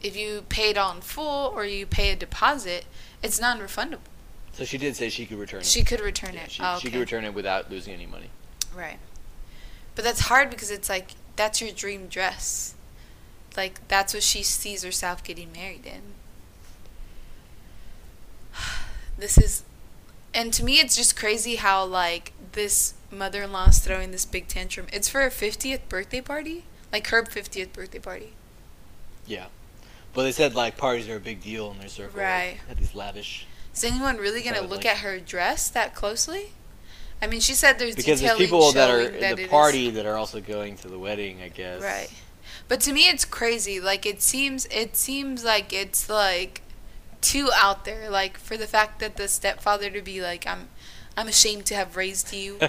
Speaker 1: if you pay it all in full or you pay a deposit, it's non-refundable.
Speaker 2: So she did say she could return it.
Speaker 1: She could return
Speaker 2: Yeah,
Speaker 1: it.
Speaker 2: she,
Speaker 1: oh,
Speaker 2: she could return it without losing any money.
Speaker 1: Right. But that's hard because it's like that's your dream dress. Like that's what she sees herself getting married in. *sighs* This is and to me it's just crazy how like this mother-in-law is throwing this big tantrum. It's for her 50th birthday party? Like her 50th birthday party.
Speaker 2: Yeah. But they said like parties are a big deal in their circle.
Speaker 1: Right.
Speaker 2: Had these lavish.
Speaker 1: Is anyone really going to look at her dress that closely? I mean, she said there's
Speaker 2: Because there's people that are in
Speaker 1: that
Speaker 2: the
Speaker 1: it is-
Speaker 2: party that are also going to the wedding, I guess.
Speaker 1: Right. But to me it's crazy. Like it seems it seems like it's like too out there. Like for the fact that the stepfather to be like I'm I'm ashamed to have raised you. *laughs*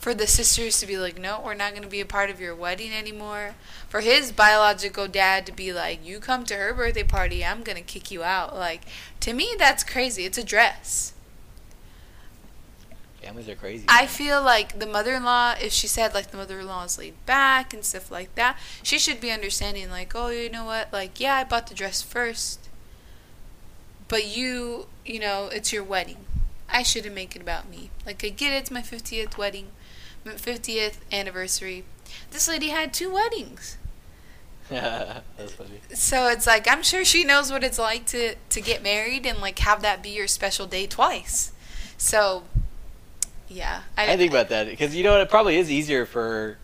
Speaker 1: For the sisters to be like, No, we're not gonna be a part of your wedding anymore. For his biological dad to be like, You come to her birthday party, I'm gonna kick you out. Like to me that's crazy. It's a dress.
Speaker 2: Families are crazy.
Speaker 1: I
Speaker 2: man.
Speaker 1: feel like the mother-in-law, if she said like the mother-in-law is laid back and stuff like that, she should be understanding. Like, oh, you know what? Like, yeah, I bought the dress first, but you, you know, it's your wedding. I shouldn't make it about me. Like, I get it, it's my fiftieth wedding, fiftieth anniversary. This lady had two weddings, *laughs*
Speaker 2: That's funny.
Speaker 1: so it's like I'm sure she knows what it's like to to get married and like have that be your special day twice. So, yeah,
Speaker 2: I think about that because you know what? It probably is easier for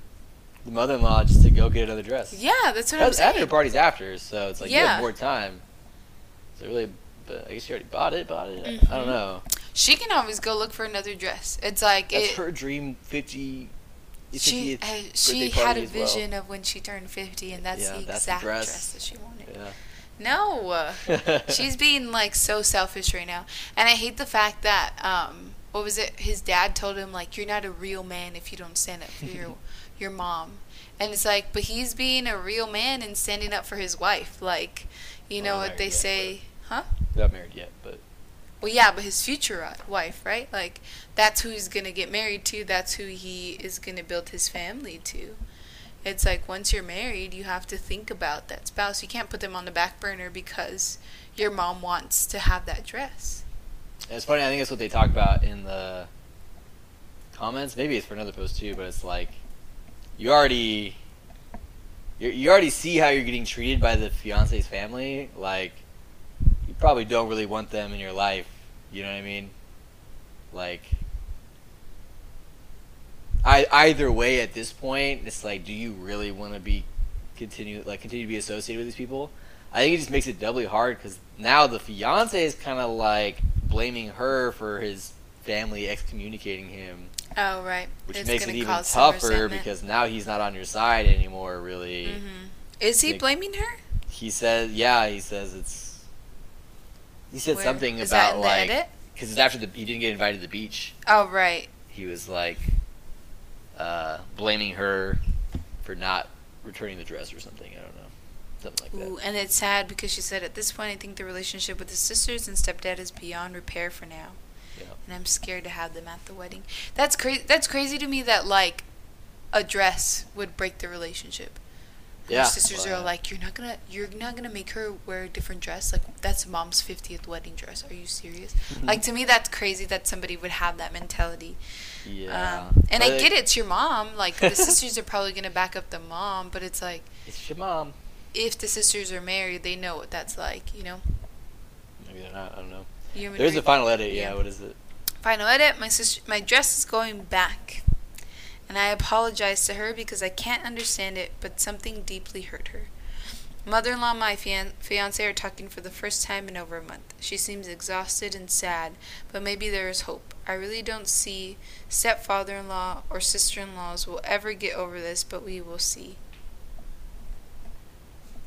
Speaker 2: the mother-in-law just to go get another dress.
Speaker 1: Yeah, that's what I'm
Speaker 2: After
Speaker 1: saying.
Speaker 2: her party's after, so it's like you
Speaker 1: Yeah.
Speaker 2: have more time. So really, but I guess she already bought it. Bought it. I don't know.
Speaker 1: She can always go look for another dress. It's like
Speaker 2: That's
Speaker 1: it.
Speaker 2: her dream. Fifty.
Speaker 1: she
Speaker 2: 50th
Speaker 1: uh, she
Speaker 2: birthday
Speaker 1: had
Speaker 2: party
Speaker 1: a
Speaker 2: as well.
Speaker 1: vision of when she turned fifty, and that's
Speaker 2: Yeah,
Speaker 1: the
Speaker 2: that's the
Speaker 1: exact
Speaker 2: dress.
Speaker 1: dress. that she wanted.
Speaker 2: Yeah.
Speaker 1: No, *laughs* she's being like so selfish right now, and I hate the fact that um, what was it? His dad told him like, "You're not a real man if you don't stand up for your *laughs* your mom," and it's like, but he's being a real man and standing up for his wife. Like, you know what they
Speaker 2: yeah,
Speaker 1: say, huh?
Speaker 2: Not married yet, but
Speaker 1: Well, yeah, but his future uh, wife, right? Like, that's who he's gonna get married to. That's who he is gonna build his family to. It's like once you're married, you have to think about that spouse. You can't put them on the back burner because your mom wants to have that dress.
Speaker 2: It's funny. I think that's what they talk about in the comments. Maybe it's for another post too, but it's like you already you you already see how you're getting treated by the fiance's family. Like you probably don't really want them in your life. You know what I mean? Like. I, either way, at this point, it's like, do you really want to be continue like continue to be associated with these people? I think it just makes it doubly hard because now the fiance is kind of like blaming her for his family excommunicating him,
Speaker 1: Oh right,
Speaker 2: which
Speaker 1: It's
Speaker 2: makes it even tougher because now he's not on your side anymore. Really,
Speaker 1: Mhm. Is he
Speaker 2: Like-
Speaker 1: blaming her?
Speaker 2: he says, yeah, he says it's. He said
Speaker 1: Where-
Speaker 2: something
Speaker 1: is
Speaker 2: about like because it's after the he didn't get invited to the beach.
Speaker 1: Oh right.
Speaker 2: He was like uh, blaming her for not returning the dress or something. I don't know, something like that.
Speaker 1: Ooh, and it's sad because she said at this point I think the relationship with the sisters and stepdad is beyond repair for now.
Speaker 2: Yeah.
Speaker 1: And I'm scared to have them at the wedding. That's crazy that's crazy to me that like a dress would break the relationship.
Speaker 2: Yeah,
Speaker 1: Her sisters
Speaker 2: well,
Speaker 1: are like, You're not gonna you're not gonna make her wear a different dress. Like that's mom's fiftieth wedding dress. Are you serious? *laughs* like to me that's crazy that somebody would have that mentality.
Speaker 2: Yeah,
Speaker 1: Um, and I get it, it's your mom. Like the *laughs* sisters are probably gonna back up the mom, but it's like
Speaker 2: It's your mom.
Speaker 1: If the sisters are married, they know what that's like, you know.
Speaker 2: Maybe they're not. I don't know.
Speaker 1: You want me to
Speaker 2: There's a final edit. Yeah.
Speaker 1: Yeah.
Speaker 2: What is it?
Speaker 1: Final edit. My sister, my dress is going back, and I apologize to her because I can't understand it, but something deeply hurt her. Mother-in-law and my fian- fiance are talking for the first time in over a month. She seems exhausted and sad, but maybe there is hope. I really don't see stepfather-in-law or sister-in-laws will ever get over this, but we will see.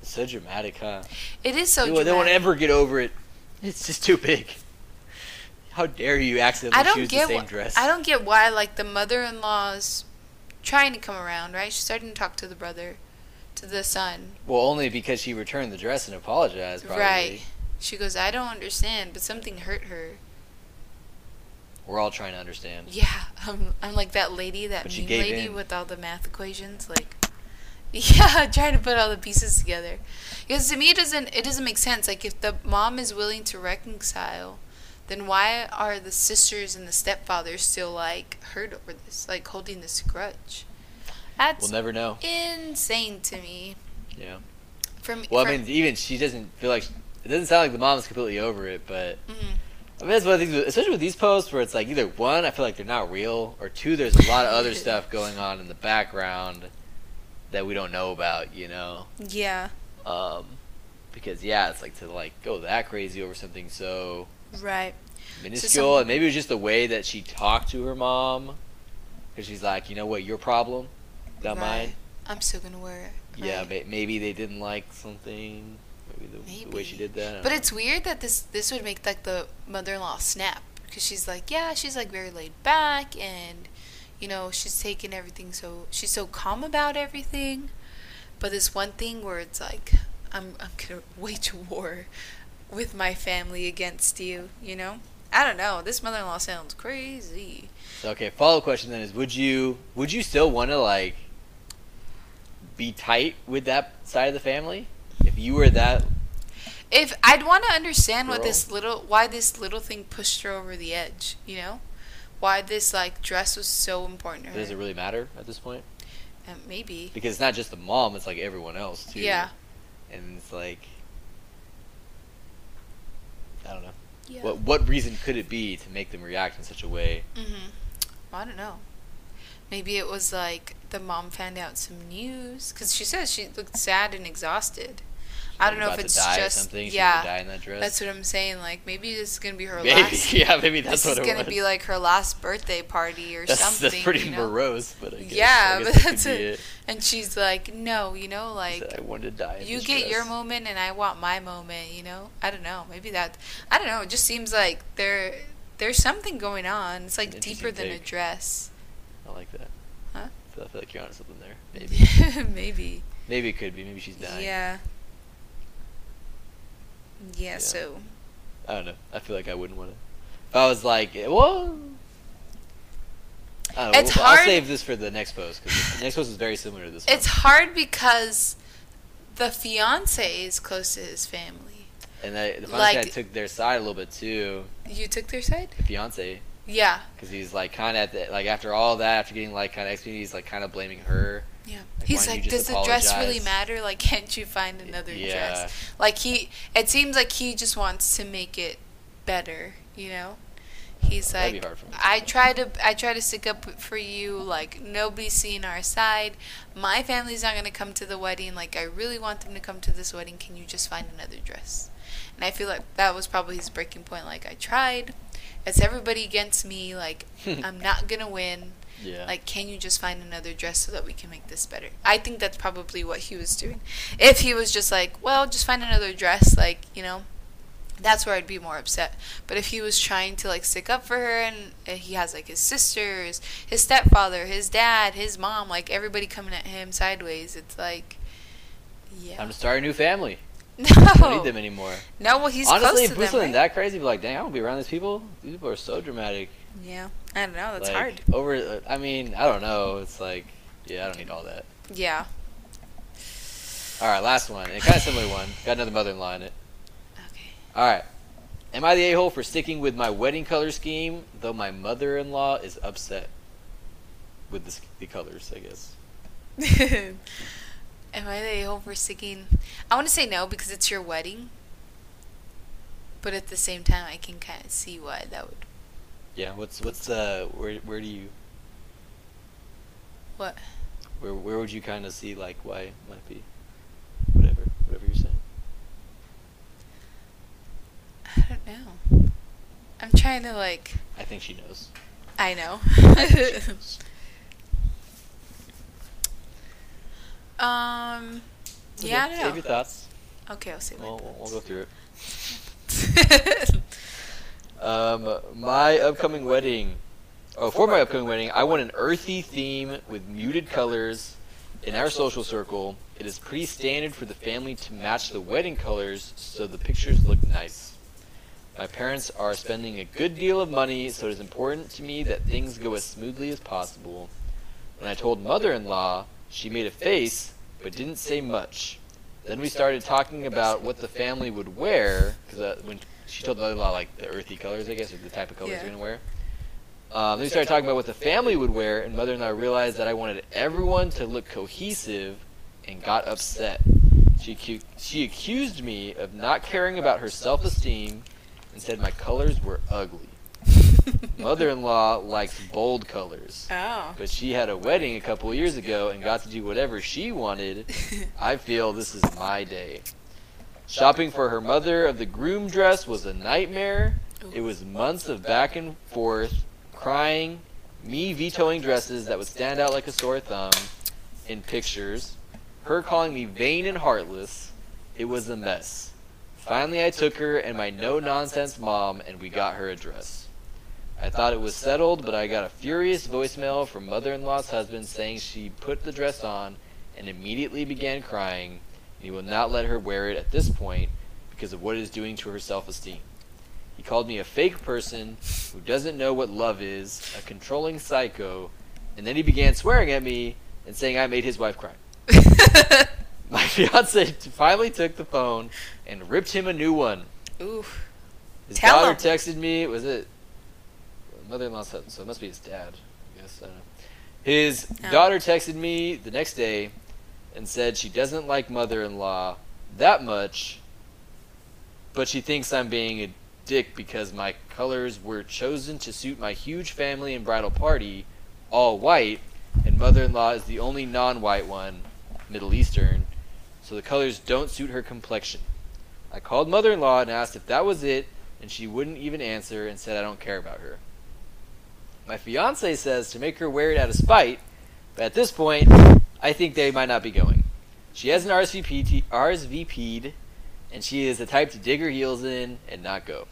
Speaker 2: So dramatic, huh?
Speaker 1: It is so
Speaker 2: they, won't- they won't ever get over it. It's just too big. How dare you accidentally
Speaker 1: I don't
Speaker 2: choose
Speaker 1: get
Speaker 2: the same
Speaker 1: wh-
Speaker 2: dress?
Speaker 1: I don't get why like the mother-in-law's trying to come around, right? She's starting to talk to the brother, to the son.
Speaker 2: Well, only because she returned the dress and apologized. Probably.
Speaker 1: Right. She goes, "I don't understand, but something hurt her."
Speaker 2: We're all trying to understand.
Speaker 1: Yeah, *laughs* I'm, I'm like that lady, that
Speaker 2: But she
Speaker 1: meme
Speaker 2: gave
Speaker 1: lady
Speaker 2: in.
Speaker 1: with all the math equations, like. *laughs* Yeah, trying to put all the pieces together. Because to me, it doesn't it doesn't make sense. Like if the mom is willing to reconcile, then why are the sisters and the stepfather still like hurt over this, like holding this grudge? That's
Speaker 2: We'll never know.
Speaker 1: insane to me.
Speaker 2: Yeah.
Speaker 1: From
Speaker 2: Well, I mean, even she doesn't feel like it doesn't sound like the mom's completely over it, but
Speaker 1: mhm.
Speaker 2: I mean, that's one of the things, especially with these posts where it's like either one, I feel like they're not real, or two, there's a lot of other *laughs* stuff going on in the background that we don't know about, you know.
Speaker 1: yeah,
Speaker 2: Um, because yeah, it's like to like go that crazy over something so
Speaker 1: right.
Speaker 2: minuscule,
Speaker 1: some-
Speaker 2: and maybe it was just the way that she talked to her mom, because she's like, you know what, your problem, not mine.
Speaker 1: I'm still gonna wear it.
Speaker 2: Yeah,
Speaker 1: right.
Speaker 2: may- maybe they didn't like something, maybe the, the way she did that.
Speaker 1: But
Speaker 2: know.
Speaker 1: it's weird that this this would make like the mother-in-law snap because she's like, yeah, she's like very laid back and you know she's taking everything so she's so calm about everything. But this one thing where it's like, I'm I'm gonna wage *laughs* war with my family against you, you know. I don't know. This mother-in-law sounds crazy.
Speaker 2: Okay, follow up question then is: Would you would you still want to like be tight with that side of the family if you were that?
Speaker 1: If I'd want to understand what this little, why this little thing pushed her over the edge, you know, why this like dress was so important to her.
Speaker 2: Does it really matter at this point?
Speaker 1: Uh, maybe.
Speaker 2: Because it's not just the mom; it's like everyone else too.
Speaker 1: Yeah.
Speaker 2: And it's like, I don't know.
Speaker 1: Yeah.
Speaker 2: What what reason could it be to make them react in such a way?
Speaker 1: Mm-hmm. I don't know. Maybe it was like the mom found out some news because she says she looked sad and exhausted. I don't know if it's just yeah.
Speaker 2: that dress.
Speaker 1: That's what I'm saying. Like maybe this is gonna be her
Speaker 2: maybe
Speaker 1: last. *laughs*
Speaker 2: yeah, maybe that's
Speaker 1: this
Speaker 2: what
Speaker 1: is
Speaker 2: it
Speaker 1: gonna
Speaker 2: was.
Speaker 1: be like her last birthday party or
Speaker 2: that's,
Speaker 1: something.
Speaker 2: that's pretty
Speaker 1: you know?
Speaker 2: morose, but I guess,
Speaker 1: Yeah, but
Speaker 2: that
Speaker 1: that's it.
Speaker 2: it.
Speaker 1: And she's like, no, you know, like
Speaker 2: Said, I wanted to die.
Speaker 1: you get your moment and I want my moment. You know, I don't know. Maybe that. I don't know. It just seems like there there's something going on. It's like deeper than a dress.
Speaker 2: I like that.
Speaker 1: Huh?
Speaker 2: I feel, I feel like you're onto something there. *laughs* Maybe.
Speaker 1: Maybe.
Speaker 2: maybe it could be. Maybe she's dying.
Speaker 1: Yeah. Yeah.
Speaker 2: Yeah.
Speaker 1: So.
Speaker 2: I don't know. I feel like I wouldn't want to. If I was like, eh, well, I don't know.
Speaker 1: It's
Speaker 2: We'll- I'll save this for the next post because the next post is very similar to this one.
Speaker 1: It's hard because the fiance is close to his family.
Speaker 2: and I, the
Speaker 1: like-
Speaker 2: fiance took their side a little bit too.
Speaker 1: You took their side?
Speaker 2: The fiance,
Speaker 1: Yeah.
Speaker 2: because he's like kind of like after all that, after getting like kind of he's like kind of blaming her.
Speaker 1: Yeah.
Speaker 2: Like,
Speaker 1: He's like, does the dress really matter? Like, *laughs* can't you find another
Speaker 2: Yeah.
Speaker 1: dress? Like he, it seems like he just wants to make it better. You know, he's
Speaker 2: That'd
Speaker 1: like,
Speaker 2: hard for me.
Speaker 1: I try to, I try to stick up for you. Like nobody's seeing our side. My family's not gonna come to the wedding. Like I really want them to come to this wedding. Can you just find another dress? And I feel like that was probably his breaking point. Like I tried. It's everybody against me. Like *laughs* I'm not gonna win.
Speaker 2: Yeah.
Speaker 1: Like, can you just find another dress so that we can make this better? I think that's probably what he was doing. If he was just like, well, just find another dress, like, you know, that's where I'd be more upset. But if he was trying to, like, stick up for her and he has, like, his sisters, his stepfather, his dad, his mom, like, everybody coming at him sideways, it's like, yeah.
Speaker 2: I'm starting a new family. *laughs* No. I don't need them anymore.
Speaker 1: No, well, he's
Speaker 2: Honestly,
Speaker 1: close
Speaker 2: if
Speaker 1: to
Speaker 2: it was
Speaker 1: them,
Speaker 2: something
Speaker 1: right?
Speaker 2: that crazy, be like, dang, I don't be around these people. These people are so dramatic.
Speaker 1: Yeah. I don't know. That's
Speaker 2: like,
Speaker 1: hard.
Speaker 2: Over, I mean, I don't know. It's like, yeah, I don't need all that.
Speaker 1: Yeah.
Speaker 2: All right, last one. A kind of similar one. Got another mother-in-law in it.
Speaker 1: Okay.
Speaker 2: All right. Am I the a-hole for sticking with my wedding color scheme, though my mother-in-law is upset with the, the colors? I guess. *laughs*
Speaker 1: Am I the a-hole for sticking? I want to say no because it's your wedding. But at the same time, I can kind of see why that would.
Speaker 2: Yeah. What's what's uh where where do you
Speaker 1: What?
Speaker 2: where where would you kind of see like why it might be whatever whatever you're saying.
Speaker 1: I don't know. I'm trying to like.
Speaker 2: I think she knows.
Speaker 1: I know.
Speaker 2: I knows. *laughs*
Speaker 1: um.
Speaker 2: Okay,
Speaker 1: Yeah, I don't
Speaker 2: Save your thoughts.
Speaker 1: Okay, I'll my
Speaker 2: We'll, we'll, we'll go through it. *laughs* Um, my upcoming wedding. Oh, for my upcoming wedding, I want an earthy theme with muted colors. In our social circle, it is pretty standard for the family to match the wedding colors so the pictures look nice. My parents are spending a good deal of money, so it is important to me that things go as smoothly as possible. When I told mother-in-law, she made a face but didn't say much. Then we started talking about what the family would wear, because uh, when she told mother-in-law like the earthy colors, I guess, or the type of colors
Speaker 1: Yeah.
Speaker 2: they're gonna wear. Um, then we started talking about what the family would wear, and mother-in-law realized that I wanted everyone to look cohesive, and got upset. She acu- she accused me of not caring about her self-esteem, and said my colors were ugly. *laughs* Mother-in-law likes bold colors.
Speaker 1: Oh.
Speaker 2: But she had a wedding a couple years ago and got to do whatever she wanted. *laughs* I feel this is my day. Shopping for her mother of the groom dress was a nightmare. It was months of back and forth, crying, me vetoing dresses that would stand out like a sore thumb in pictures, her calling me vain and heartless. It was a mess. Finally, I took her and my no nonsense mom, and we got her a dress. I thought it was settled, but I got a furious voicemail from mother in law's husband saying she put the dress on and immediately began crying, and he will not let her wear it at this point because of what it is doing to her self esteem. He called me a fake person who doesn't know what love is, a controlling psycho, and then he began swearing at me and saying I made his wife cry. *laughs* My fiance finally took the phone and ripped him a new one.
Speaker 1: Ooh.
Speaker 2: His
Speaker 1: Tell
Speaker 2: daughter
Speaker 1: him.
Speaker 2: texted me. Was it mother-in-law? So so it must be his dad. I guess I don't know. His
Speaker 1: Oh.
Speaker 2: daughter texted me the next day and said she doesn't like mother-in-law that much, but she thinks I'm being a dick because my colors were chosen to suit my huge family and bridal party, all white, and mother-in-law is the only non-white one, Middle Eastern, so the colors don't suit her complexion. I called mother-in-law and asked if that was it, and she wouldn't even answer and said I don't care about her. My fiance says to make her wear it out of spite, but at this point, I think they might not be going. She has an RSVP RSVP'd, and she is the type to dig her heels in and not go.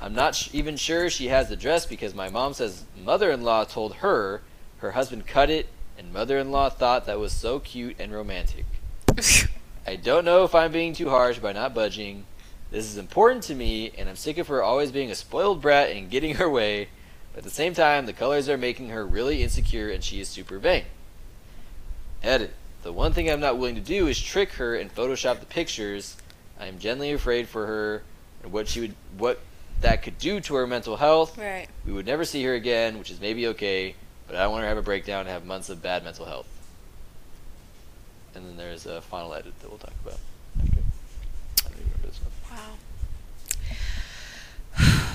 Speaker 2: I'm not sh- even sure she has the dress because my mom says mother-in-law told her her husband cut it, and mother-in-law thought that was so cute and romantic. *laughs* I don't know if I'm being too harsh by not budging. This is important to me, and I'm sick of her always being a spoiled brat and getting her way. But at the same time, the colors are making her really insecure, and she is super vain. Edit. The one thing I'm not willing to do is trick her and Photoshop the pictures. I am genuinely afraid for her and what she would, what that could do to her mental health.
Speaker 1: right.
Speaker 2: We would never see her again, which is maybe okay, but I don't want her to have a breakdown and have months of bad mental health. And then there's a final edit that we'll talk about after. I don't remember this one.
Speaker 1: Wow. *sighs*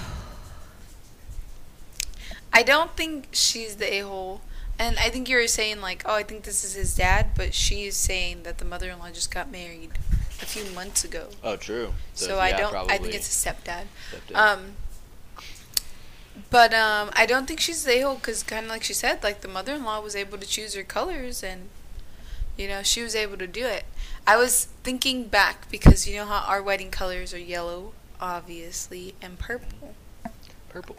Speaker 1: I don't think she's the a hole. And I think you were saying, like, oh, I think this is his dad, but she is saying that the mother in law just got married a few months ago.
Speaker 2: Oh, true.
Speaker 1: So, I
Speaker 2: yeah,
Speaker 1: don't, I think it's a stepdad.
Speaker 2: stepdad.
Speaker 1: Um, but um, I don't think she's the a-hole because, kind of like she said, like the mother-in-law was able to choose her colors, and you know she was able to do it. I was thinking back because you know how our wedding colors are yellow, obviously, and purple.
Speaker 2: Purple.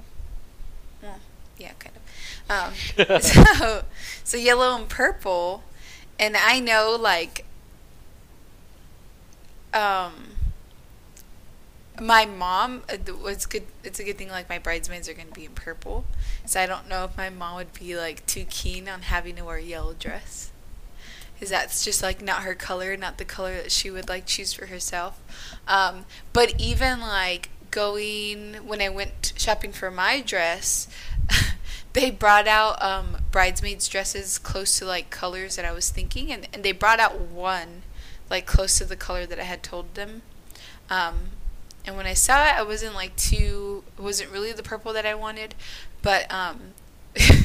Speaker 1: Yeah, kind of. Um, *laughs* *laughs* so, so yellow and purple, and I know like, um, my mom. uh, It's good. It's a good thing. Like my bridesmaids are going to be in purple, so I don't know if my mom would be like too keen on having to wear a yellow dress. Because that's just like not her color, not the color that she would like choose for herself. Um, but even like going when I went shopping for my dress, *laughs* they brought out um, bridesmaids dresses close to like colors that I was thinking, and, and they brought out one like close to the color that I had told them. Um, and when I saw it, I wasn't like too. Wasn't really the purple that I wanted, but um,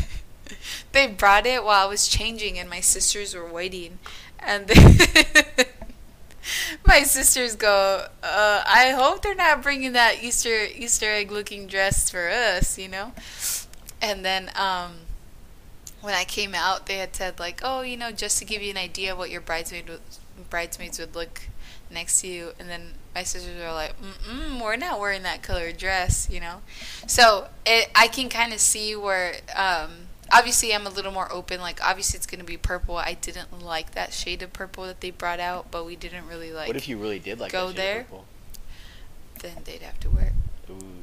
Speaker 1: *laughs* they brought it while I was changing, and my sisters were waiting, and they *laughs* my sisters go, uh, "I hope they're not bringing that Easter Easter egg looking dress for us," you know. And then um, when I came out, they had said like, "Oh, you know, just to give you an idea of what your bridesmaid would, bridesmaids would look next to you." And then my sisters were like, Mm-mm, "We're not wearing that colored dress," you know. So it, I can kind of see where. Um, obviously, I'm a little more open. Like, obviously, it's gonna be purple. I didn't like that shade of purple that they brought out, but we didn't really like.
Speaker 2: what if you really did like
Speaker 1: go
Speaker 2: that shade of
Speaker 1: there?
Speaker 2: purple?
Speaker 1: Then they'd have to wear. it.
Speaker 2: Ooh.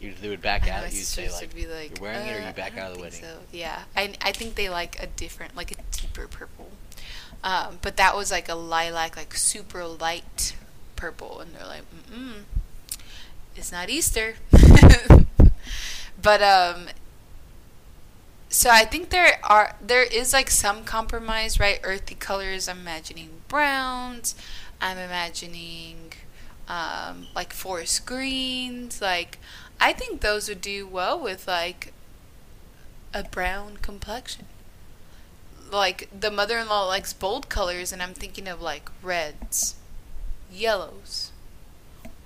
Speaker 2: You, they would back out. You'd say like,
Speaker 1: like,
Speaker 2: "You're wearing it, or
Speaker 1: "Uh,
Speaker 2: you back out of the wedding."
Speaker 1: So. Yeah, I I think they like a different, like a deeper purple. Um, but that was like a lilac, like super light purple, and they're like, mm it's not Easter. *laughs* but um, so I think there are there is like some compromise, right? Earthy colors. I'm imagining browns. I'm imagining um, like forest greens. Like I think those would do well with like a brown complexion. Like the mother-in-law likes bold colors, and I'm thinking of like reds, yellows,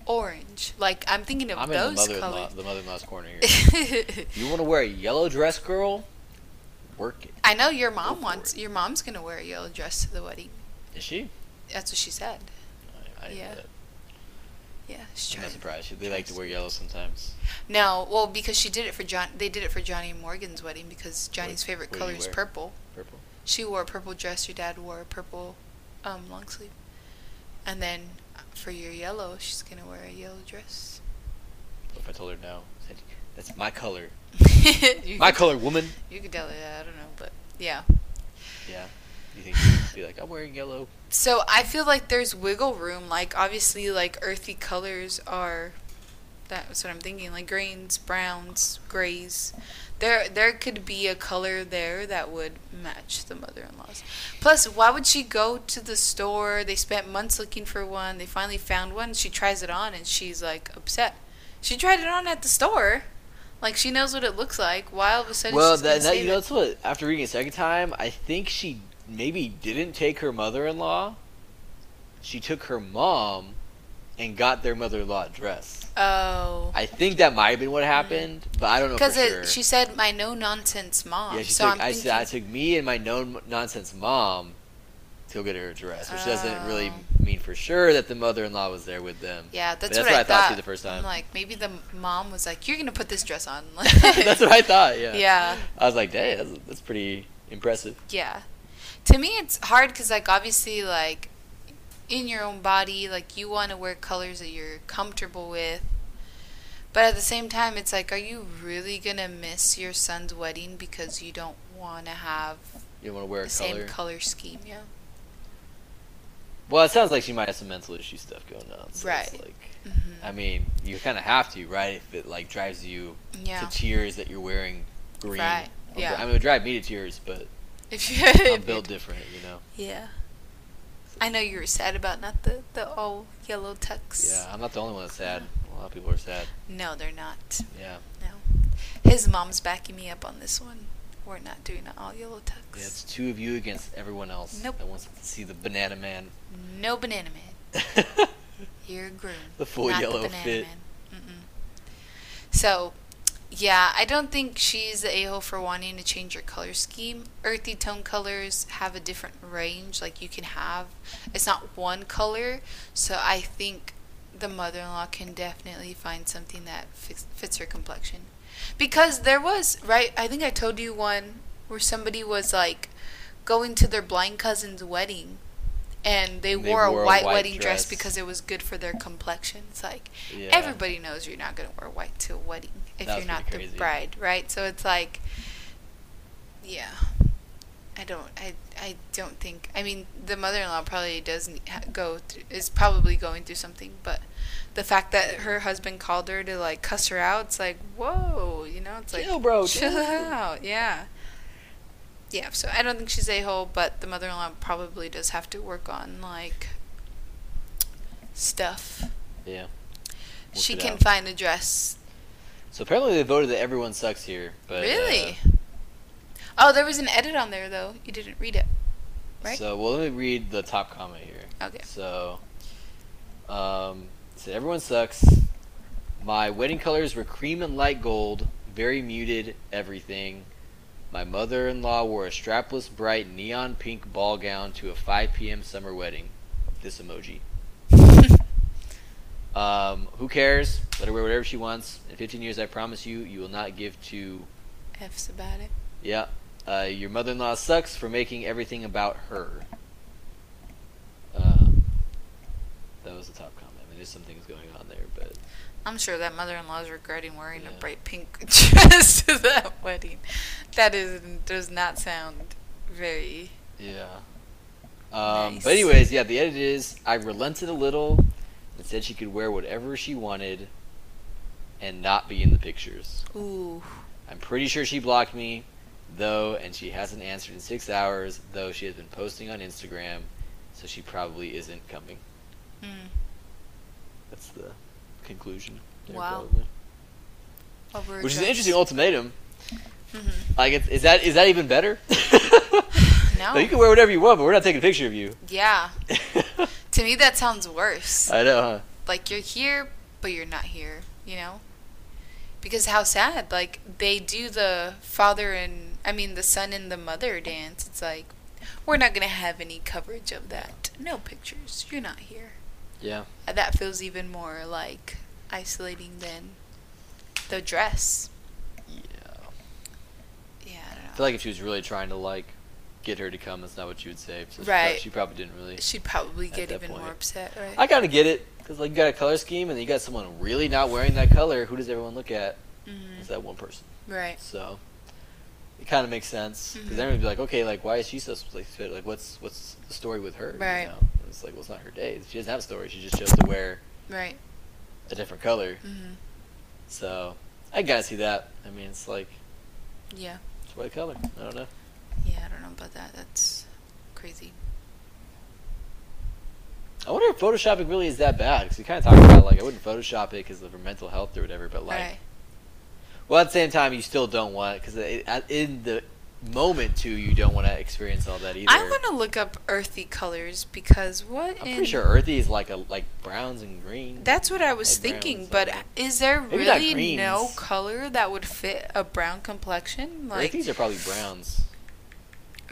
Speaker 1: orange. Like I'm thinking of
Speaker 2: I'm in the
Speaker 1: those
Speaker 2: mother-in-law,
Speaker 1: colors.
Speaker 2: the mother-in-law's corner here. *laughs* you want to wear a yellow dress, girl? Work it.
Speaker 1: I know your mom wants.
Speaker 2: it.
Speaker 1: Your mom's gonna wear a yellow dress to the wedding.
Speaker 2: Is she?
Speaker 1: That's what she said.
Speaker 2: I, I
Speaker 1: Yeah. Yeah, she's
Speaker 2: I'm not surprised. They like to wear yellow sometimes.
Speaker 1: No, well, because she did it for John. They did it for Johnny and Morgan's wedding because Johnny's
Speaker 2: What-
Speaker 1: favorite
Speaker 2: what did
Speaker 1: color
Speaker 2: you
Speaker 1: is
Speaker 2: wear?
Speaker 1: purple.
Speaker 2: Purple.
Speaker 1: She wore a purple dress. Your dad wore a purple um, long sleeve. And then for your yellow, she's gonna wear a yellow dress.
Speaker 2: What if I told her no? Said, That's my color. *laughs*
Speaker 1: you
Speaker 2: My
Speaker 1: could,
Speaker 2: color, woman.
Speaker 1: You could tell her that. I don't know, but yeah.
Speaker 2: Yeah. You think she'd be like, I'm wearing yellow?
Speaker 1: So I feel like there's wiggle room. Like obviously, like earthy colors are. That's what I'm thinking. Like greens, browns, grays. There, there could be a color there that would match the mother-in-law's. Plus, why would she go to the store? They spent months looking for one. They finally found one. She tries it on and she's like upset. She tried it on at the store. Like she knows what it looks like. Why all of a sudden
Speaker 2: Well,
Speaker 1: she's
Speaker 2: that, that you know, that's what. After reading it a second time, I think she maybe didn't take her mother-in-law. She took her mom, and got their mother-in-law dress.
Speaker 1: Oh.
Speaker 2: I think that might have been what mm-hmm. happened, but I don't know
Speaker 1: Because
Speaker 2: sure.
Speaker 1: she said my no nonsense mom.
Speaker 2: yeah, she
Speaker 1: so
Speaker 2: took.
Speaker 1: I'm
Speaker 2: I
Speaker 1: thinking,
Speaker 2: said I took me and my no nonsense mom to go get her dress, which doesn't really
Speaker 1: Oh.
Speaker 2: mean for sure that the mother-in-law was there with them.
Speaker 1: Yeah, that's,
Speaker 2: that's
Speaker 1: what,
Speaker 2: what
Speaker 1: I,
Speaker 2: I thought too the first
Speaker 1: I'm
Speaker 2: time.
Speaker 1: like, maybe the mom was like, "You're gonna put this dress on." *laughs*
Speaker 2: that's what I thought. Yeah. *laughs*
Speaker 1: Yeah,
Speaker 2: I was like, dang, that's, that's pretty impressive.
Speaker 1: yeah. To me, it's hard because, like, obviously, like, in your own body, like, you want to wear colors that you're comfortable with. But at the same time, it's like, are you really gonna miss your son's wedding because you don't want to have
Speaker 2: You want to wear a
Speaker 1: the same
Speaker 2: color.
Speaker 1: color scheme? Yeah.
Speaker 2: Well, it sounds like she might have some mental issue stuff going on. So
Speaker 1: Right.
Speaker 2: Like,
Speaker 1: hmm
Speaker 2: I mean, you kind of have to, right? If it like drives you
Speaker 1: Yeah.
Speaker 2: to tears that you're wearing green.
Speaker 1: Right, yeah.
Speaker 2: I mean, it would drive me to tears, but
Speaker 1: If you,
Speaker 2: I'm built different, you know.
Speaker 1: Yeah. I know you were sad about not the, the all yellow tux.
Speaker 2: Yeah, I'm not the only one that's sad. A lot of people are sad.
Speaker 1: No, they're not.
Speaker 2: Yeah.
Speaker 1: No. His mom's backing me up on this one. We're not doing an all yellow tux.
Speaker 2: Yeah, it's two of you against everyone else
Speaker 1: Nope.
Speaker 2: that wants to see the banana man.
Speaker 1: no banana man. *laughs* You're a groom.
Speaker 2: The full
Speaker 1: not
Speaker 2: yellow
Speaker 1: the banana
Speaker 2: fit.
Speaker 1: man. Mm-mm. So, yeah, I don't think she's the a-hole for wanting to change your color scheme. Earthy tone colors have a different range. Like, you can have, it's not one color. So, I think the mother-in-law can definitely find something that fits, fits her complexion. Because there was, right, I think I told you one where somebody was like going to their blind cousin's wedding and they,
Speaker 2: They
Speaker 1: wore,
Speaker 2: wore
Speaker 1: a
Speaker 2: a
Speaker 1: white,
Speaker 2: white
Speaker 1: wedding dress.
Speaker 2: dress.
Speaker 1: because it was good for their complexion. It's like
Speaker 2: Yeah.
Speaker 1: everybody knows you're not going to wear white to a wedding if
Speaker 2: That
Speaker 1: you're not
Speaker 2: pretty
Speaker 1: the
Speaker 2: crazy.
Speaker 1: bride, right? So it's like yeah. I don't I I don't think I mean the mother-in-law probably doesn't ha- go through, is probably going through something, but the fact that her husband called her to like cuss her out, it's like, whoa, you know, it's like
Speaker 2: Chill, bro,
Speaker 1: chill
Speaker 2: chill.
Speaker 1: out, yeah, yeah. So I don't think she's a hole, but the mother-in-law probably does have to work on like stuff.
Speaker 2: Yeah. Work
Speaker 1: she
Speaker 2: it
Speaker 1: can
Speaker 2: out.
Speaker 1: find a dress.
Speaker 2: So apparently they voted that everyone sucks here, but
Speaker 1: really?
Speaker 2: uh,
Speaker 1: oh, there was an edit on there though. You didn't read it, right?
Speaker 2: So well, let me read the top comment here.
Speaker 1: Okay.
Speaker 2: So, um, so everyone sucks. My wedding colors were cream and light gold, very muted, everything. My mother-in-law wore a strapless, bright neon pink ball gown to a 5 p.m. summer wedding. This emoji. Um, who cares? Let her wear whatever she wants. In 15 years, I promise you, you will not give to.
Speaker 1: F's about it.
Speaker 2: Yeah. Uh, your mother-in-law sucks for making everything about her. Uh, that was the top comment. I mean, there's some things going on there, but
Speaker 1: I'm sure that mother-in-law is regretting wearing
Speaker 2: Yeah.
Speaker 1: a bright pink *laughs* dress to that wedding. That is does not sound very.
Speaker 2: yeah. Um,
Speaker 1: Nice.
Speaker 2: But anyways, yeah, the edit is I relented a little said she could wear whatever she wanted and not be in the pictures.
Speaker 1: Ooh.
Speaker 2: I'm pretty sure she blocked me, though, and she hasn't answered in six hours, though she has been posting on Instagram, so she probably isn't coming.
Speaker 1: Mm.
Speaker 2: That's the conclusion. there,
Speaker 1: Wow.
Speaker 2: probably.
Speaker 1: Over
Speaker 2: Which is an interesting ultimatum.
Speaker 1: Mhm.
Speaker 2: Like, it's, is that is that even better? *sighs*
Speaker 1: No. *laughs*
Speaker 2: No, you can wear whatever you want, but we're not taking a picture of you.
Speaker 1: Yeah. *laughs* To me, that sounds worse.
Speaker 2: I know, huh?
Speaker 1: like you're here, but you're not here. You know. Because how sad. Like they do the father and I mean the son and the mother dance. It's like we're not gonna have any coverage of that. No pictures. You're not here.
Speaker 2: Yeah.
Speaker 1: Uh, that feels even more like isolating than the dress.
Speaker 2: Yeah.
Speaker 1: Yeah, I don't know.
Speaker 2: I feel like if she was really trying to like get her to come, that's not what you would say. So
Speaker 1: Right.
Speaker 2: She probably didn't really.
Speaker 1: She'd probably get even
Speaker 2: point.
Speaker 1: more upset, right?
Speaker 2: I kind of get it. Because like you got a color scheme, and you got someone really not wearing that color. Who does everyone look at?
Speaker 1: hmm
Speaker 2: It's that one person.
Speaker 1: Right.
Speaker 2: So it kind of makes sense because
Speaker 1: Mhm.
Speaker 2: then we'd be like, okay, like why is she so like fit? Like what's what's the story with her?
Speaker 1: Right.
Speaker 2: You know? It's like well, it's not her day. She doesn't have a story. She just chose to wear
Speaker 1: Right.
Speaker 2: a different color.
Speaker 1: hmm
Speaker 2: So I gotta see that. I mean, it's like
Speaker 1: Yeah.
Speaker 2: it's white color. I don't know.
Speaker 1: Yeah, I don't know about that. That's crazy.
Speaker 2: I wonder if photoshopping really is that bad because we kind of talked about like I wouldn't Photoshop it because of her mental health or whatever. But like,
Speaker 1: right.
Speaker 2: well, at the same time, you still don't want because in the moment too, you don't want to experience all that either.
Speaker 1: I want to look up earthy colors because what
Speaker 2: I'm
Speaker 1: in
Speaker 2: pretty sure earthy is like a like browns and greens.
Speaker 1: That's what I was
Speaker 2: Like
Speaker 1: thinking, but is there
Speaker 2: Maybe
Speaker 1: really no color that would fit a brown complexion? Like
Speaker 2: Earthies are probably browns.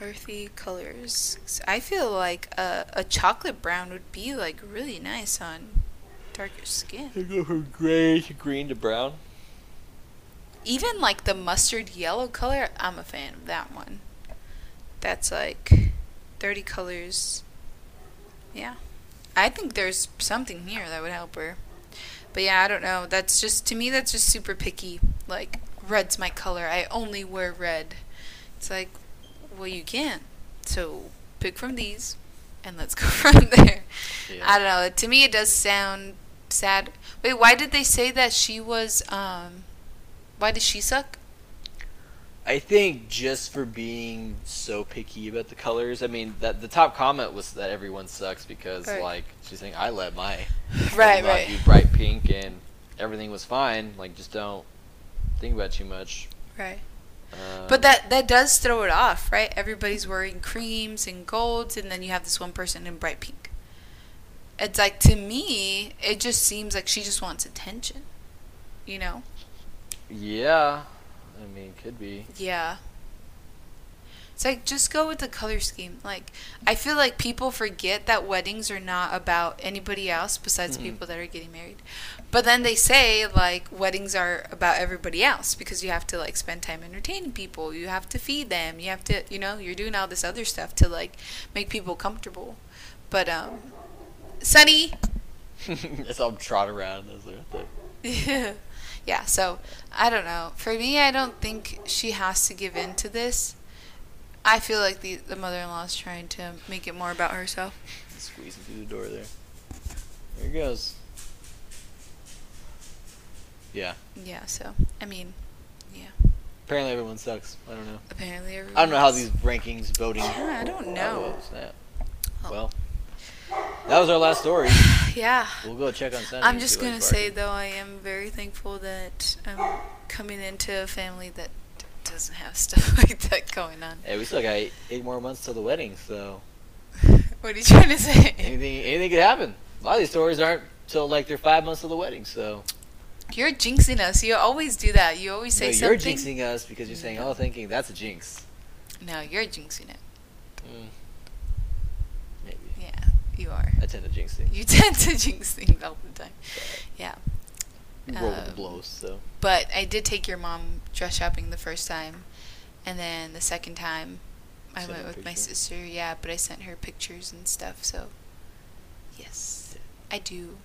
Speaker 1: Earthy colors. I feel like a, a chocolate brown would be like really nice on darker skin.
Speaker 2: They go from gray to green to brown.
Speaker 1: Even like the mustard yellow color, I'm a fan of that one. That's like 30 colors. Yeah. I think there's something here that would help her. But yeah, I don't know. That's just, to me, that's just super picky. Like, red's my color. I only wear red. It's like, well, you can't. So pick from these and let's *laughs* go from there.
Speaker 2: Yeah.
Speaker 1: I don't know. To me, it does sound sad. Wait, why did they say that she was, um, why did she suck?
Speaker 2: I think just for being so picky about the colors. I mean, that the top comment was that everyone sucks because
Speaker 1: Right.
Speaker 2: like she's saying I let my *laughs*
Speaker 1: Right, right.
Speaker 2: do bright pink and everything was fine. Like just don't think about too much.
Speaker 1: Right. But that that does throw it off, right? Everybody's wearing creams and golds, and then you have this one person in bright pink. It's like to me, it just seems like she just wants attention. You know?
Speaker 2: yeah, I mean could be.
Speaker 1: Yeah. It's like just go with the color scheme. Like I feel like people forget that weddings are not about anybody else besides
Speaker 2: Mhm.
Speaker 1: people that are getting married. But then they say like weddings are about everybody else because you have to like spend time entertaining people. You have to feed them. You have to, you know, you're doing all this other stuff to like make people comfortable. But um Sunny *laughs*
Speaker 2: It's all trot around. Those are the,
Speaker 1: yeah. yeah, so I don't know. For me, I don't think she has to give in to this. I feel like the the mother-in-law is trying to make it more about herself.
Speaker 2: squeezing through the door there. There he goes. Yeah.
Speaker 1: Yeah, so I mean, yeah.
Speaker 2: Apparently everyone sucks. I don't know.
Speaker 1: Apparently, everyone.
Speaker 2: I don't know how these rankings voting.
Speaker 1: Yeah, *sighs* I don't uh, know.
Speaker 2: Oh. Well, that was our last story. *sighs*
Speaker 1: Yeah.
Speaker 2: We'll go check on Sunny.
Speaker 1: I'm just gonna say though, I am very thankful that I'm coming into a family that doesn't have stuff *laughs* like that going on.
Speaker 2: Hey, we still got eight, eight more months till the wedding, so *laughs*
Speaker 1: What are you trying to say?
Speaker 2: anything anything could happen. A lot of these stories aren't till like they're five months till the wedding, so
Speaker 1: You're jinxing us. You always do that. You always say
Speaker 2: no, you're
Speaker 1: something.
Speaker 2: jinxing us because you're saying,
Speaker 1: No.
Speaker 2: "Oh, thinking that's a jinx."
Speaker 1: No, you're jinxing it.
Speaker 2: Mm. Maybe
Speaker 1: Yeah, you are.
Speaker 2: I tend to jinx things.
Speaker 1: You *laughs* tend to jinx things all the time. Yeah.
Speaker 2: Roll with the
Speaker 1: um,
Speaker 2: blows, so
Speaker 1: But I did take your mom dress shopping the first time, and then the second time, I went with my sister. Yeah, but I sent her pictures and stuff. So, yes, I do.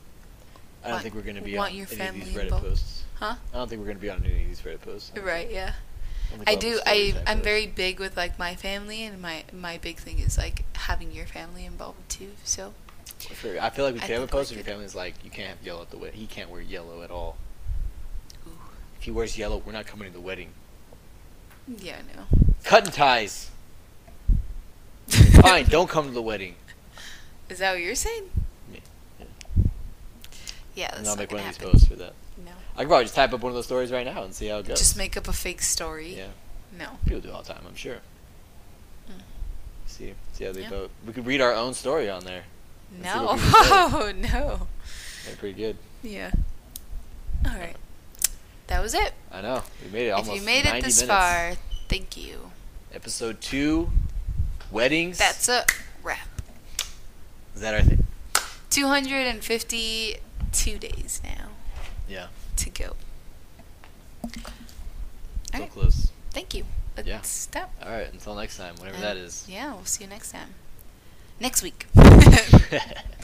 Speaker 2: I don't
Speaker 1: want-
Speaker 2: think we're gonna be on
Speaker 1: your
Speaker 2: any of
Speaker 1: family
Speaker 2: these Reddit
Speaker 1: involved.
Speaker 2: posts.
Speaker 1: Huh?
Speaker 2: I don't think we're gonna be on any of these Reddit posts.
Speaker 1: Right? Yeah. I do. I I'm very big with like my family, and my my big thing is like having your family involved too. So
Speaker 2: For- I feel like if
Speaker 1: I
Speaker 2: you have a post, and your family's like, you can't have yellow at the wedding. He can't wear yellow at all.
Speaker 1: Ooh.
Speaker 2: If he wears yellow, we're not coming to the wedding.
Speaker 1: yeah, no.
Speaker 2: Cutting ties. *laughs* Fine, don't come to the wedding.
Speaker 1: Is that what you're saying?
Speaker 2: Yeah,
Speaker 1: Yeah, that's
Speaker 2: And I'll make one
Speaker 1: gonna
Speaker 2: of these posts for that.
Speaker 1: No.
Speaker 2: I could probably just type up one of those stories right now and see how it goes.
Speaker 1: Just make up a fake story.
Speaker 2: yeah,
Speaker 1: No.
Speaker 2: people do it all the time. I'm sure.
Speaker 1: Mm.
Speaker 2: See, see how they
Speaker 1: Yeah.
Speaker 2: vote. We could read our own story on there.
Speaker 1: No.
Speaker 2: what *laughs* people say.
Speaker 1: Oh no.
Speaker 2: They're pretty good.
Speaker 1: Yeah. All right. That was it.
Speaker 2: I know. We made it almost
Speaker 1: if you made it
Speaker 2: 90
Speaker 1: this
Speaker 2: minutes.
Speaker 1: far, thank you.
Speaker 2: Episode two, weddings.
Speaker 1: That's a wrap.
Speaker 2: Is that our thing?
Speaker 1: 252 days now
Speaker 2: Yeah.
Speaker 1: to go.
Speaker 2: So
Speaker 1: Alright.
Speaker 2: close.
Speaker 1: Thank you. Let's
Speaker 2: Yeah.
Speaker 1: stop.
Speaker 2: All right. Until next time, whenever
Speaker 1: And-
Speaker 2: that is.
Speaker 1: Yeah, we'll see you next time. Next week. *laughs* *laughs*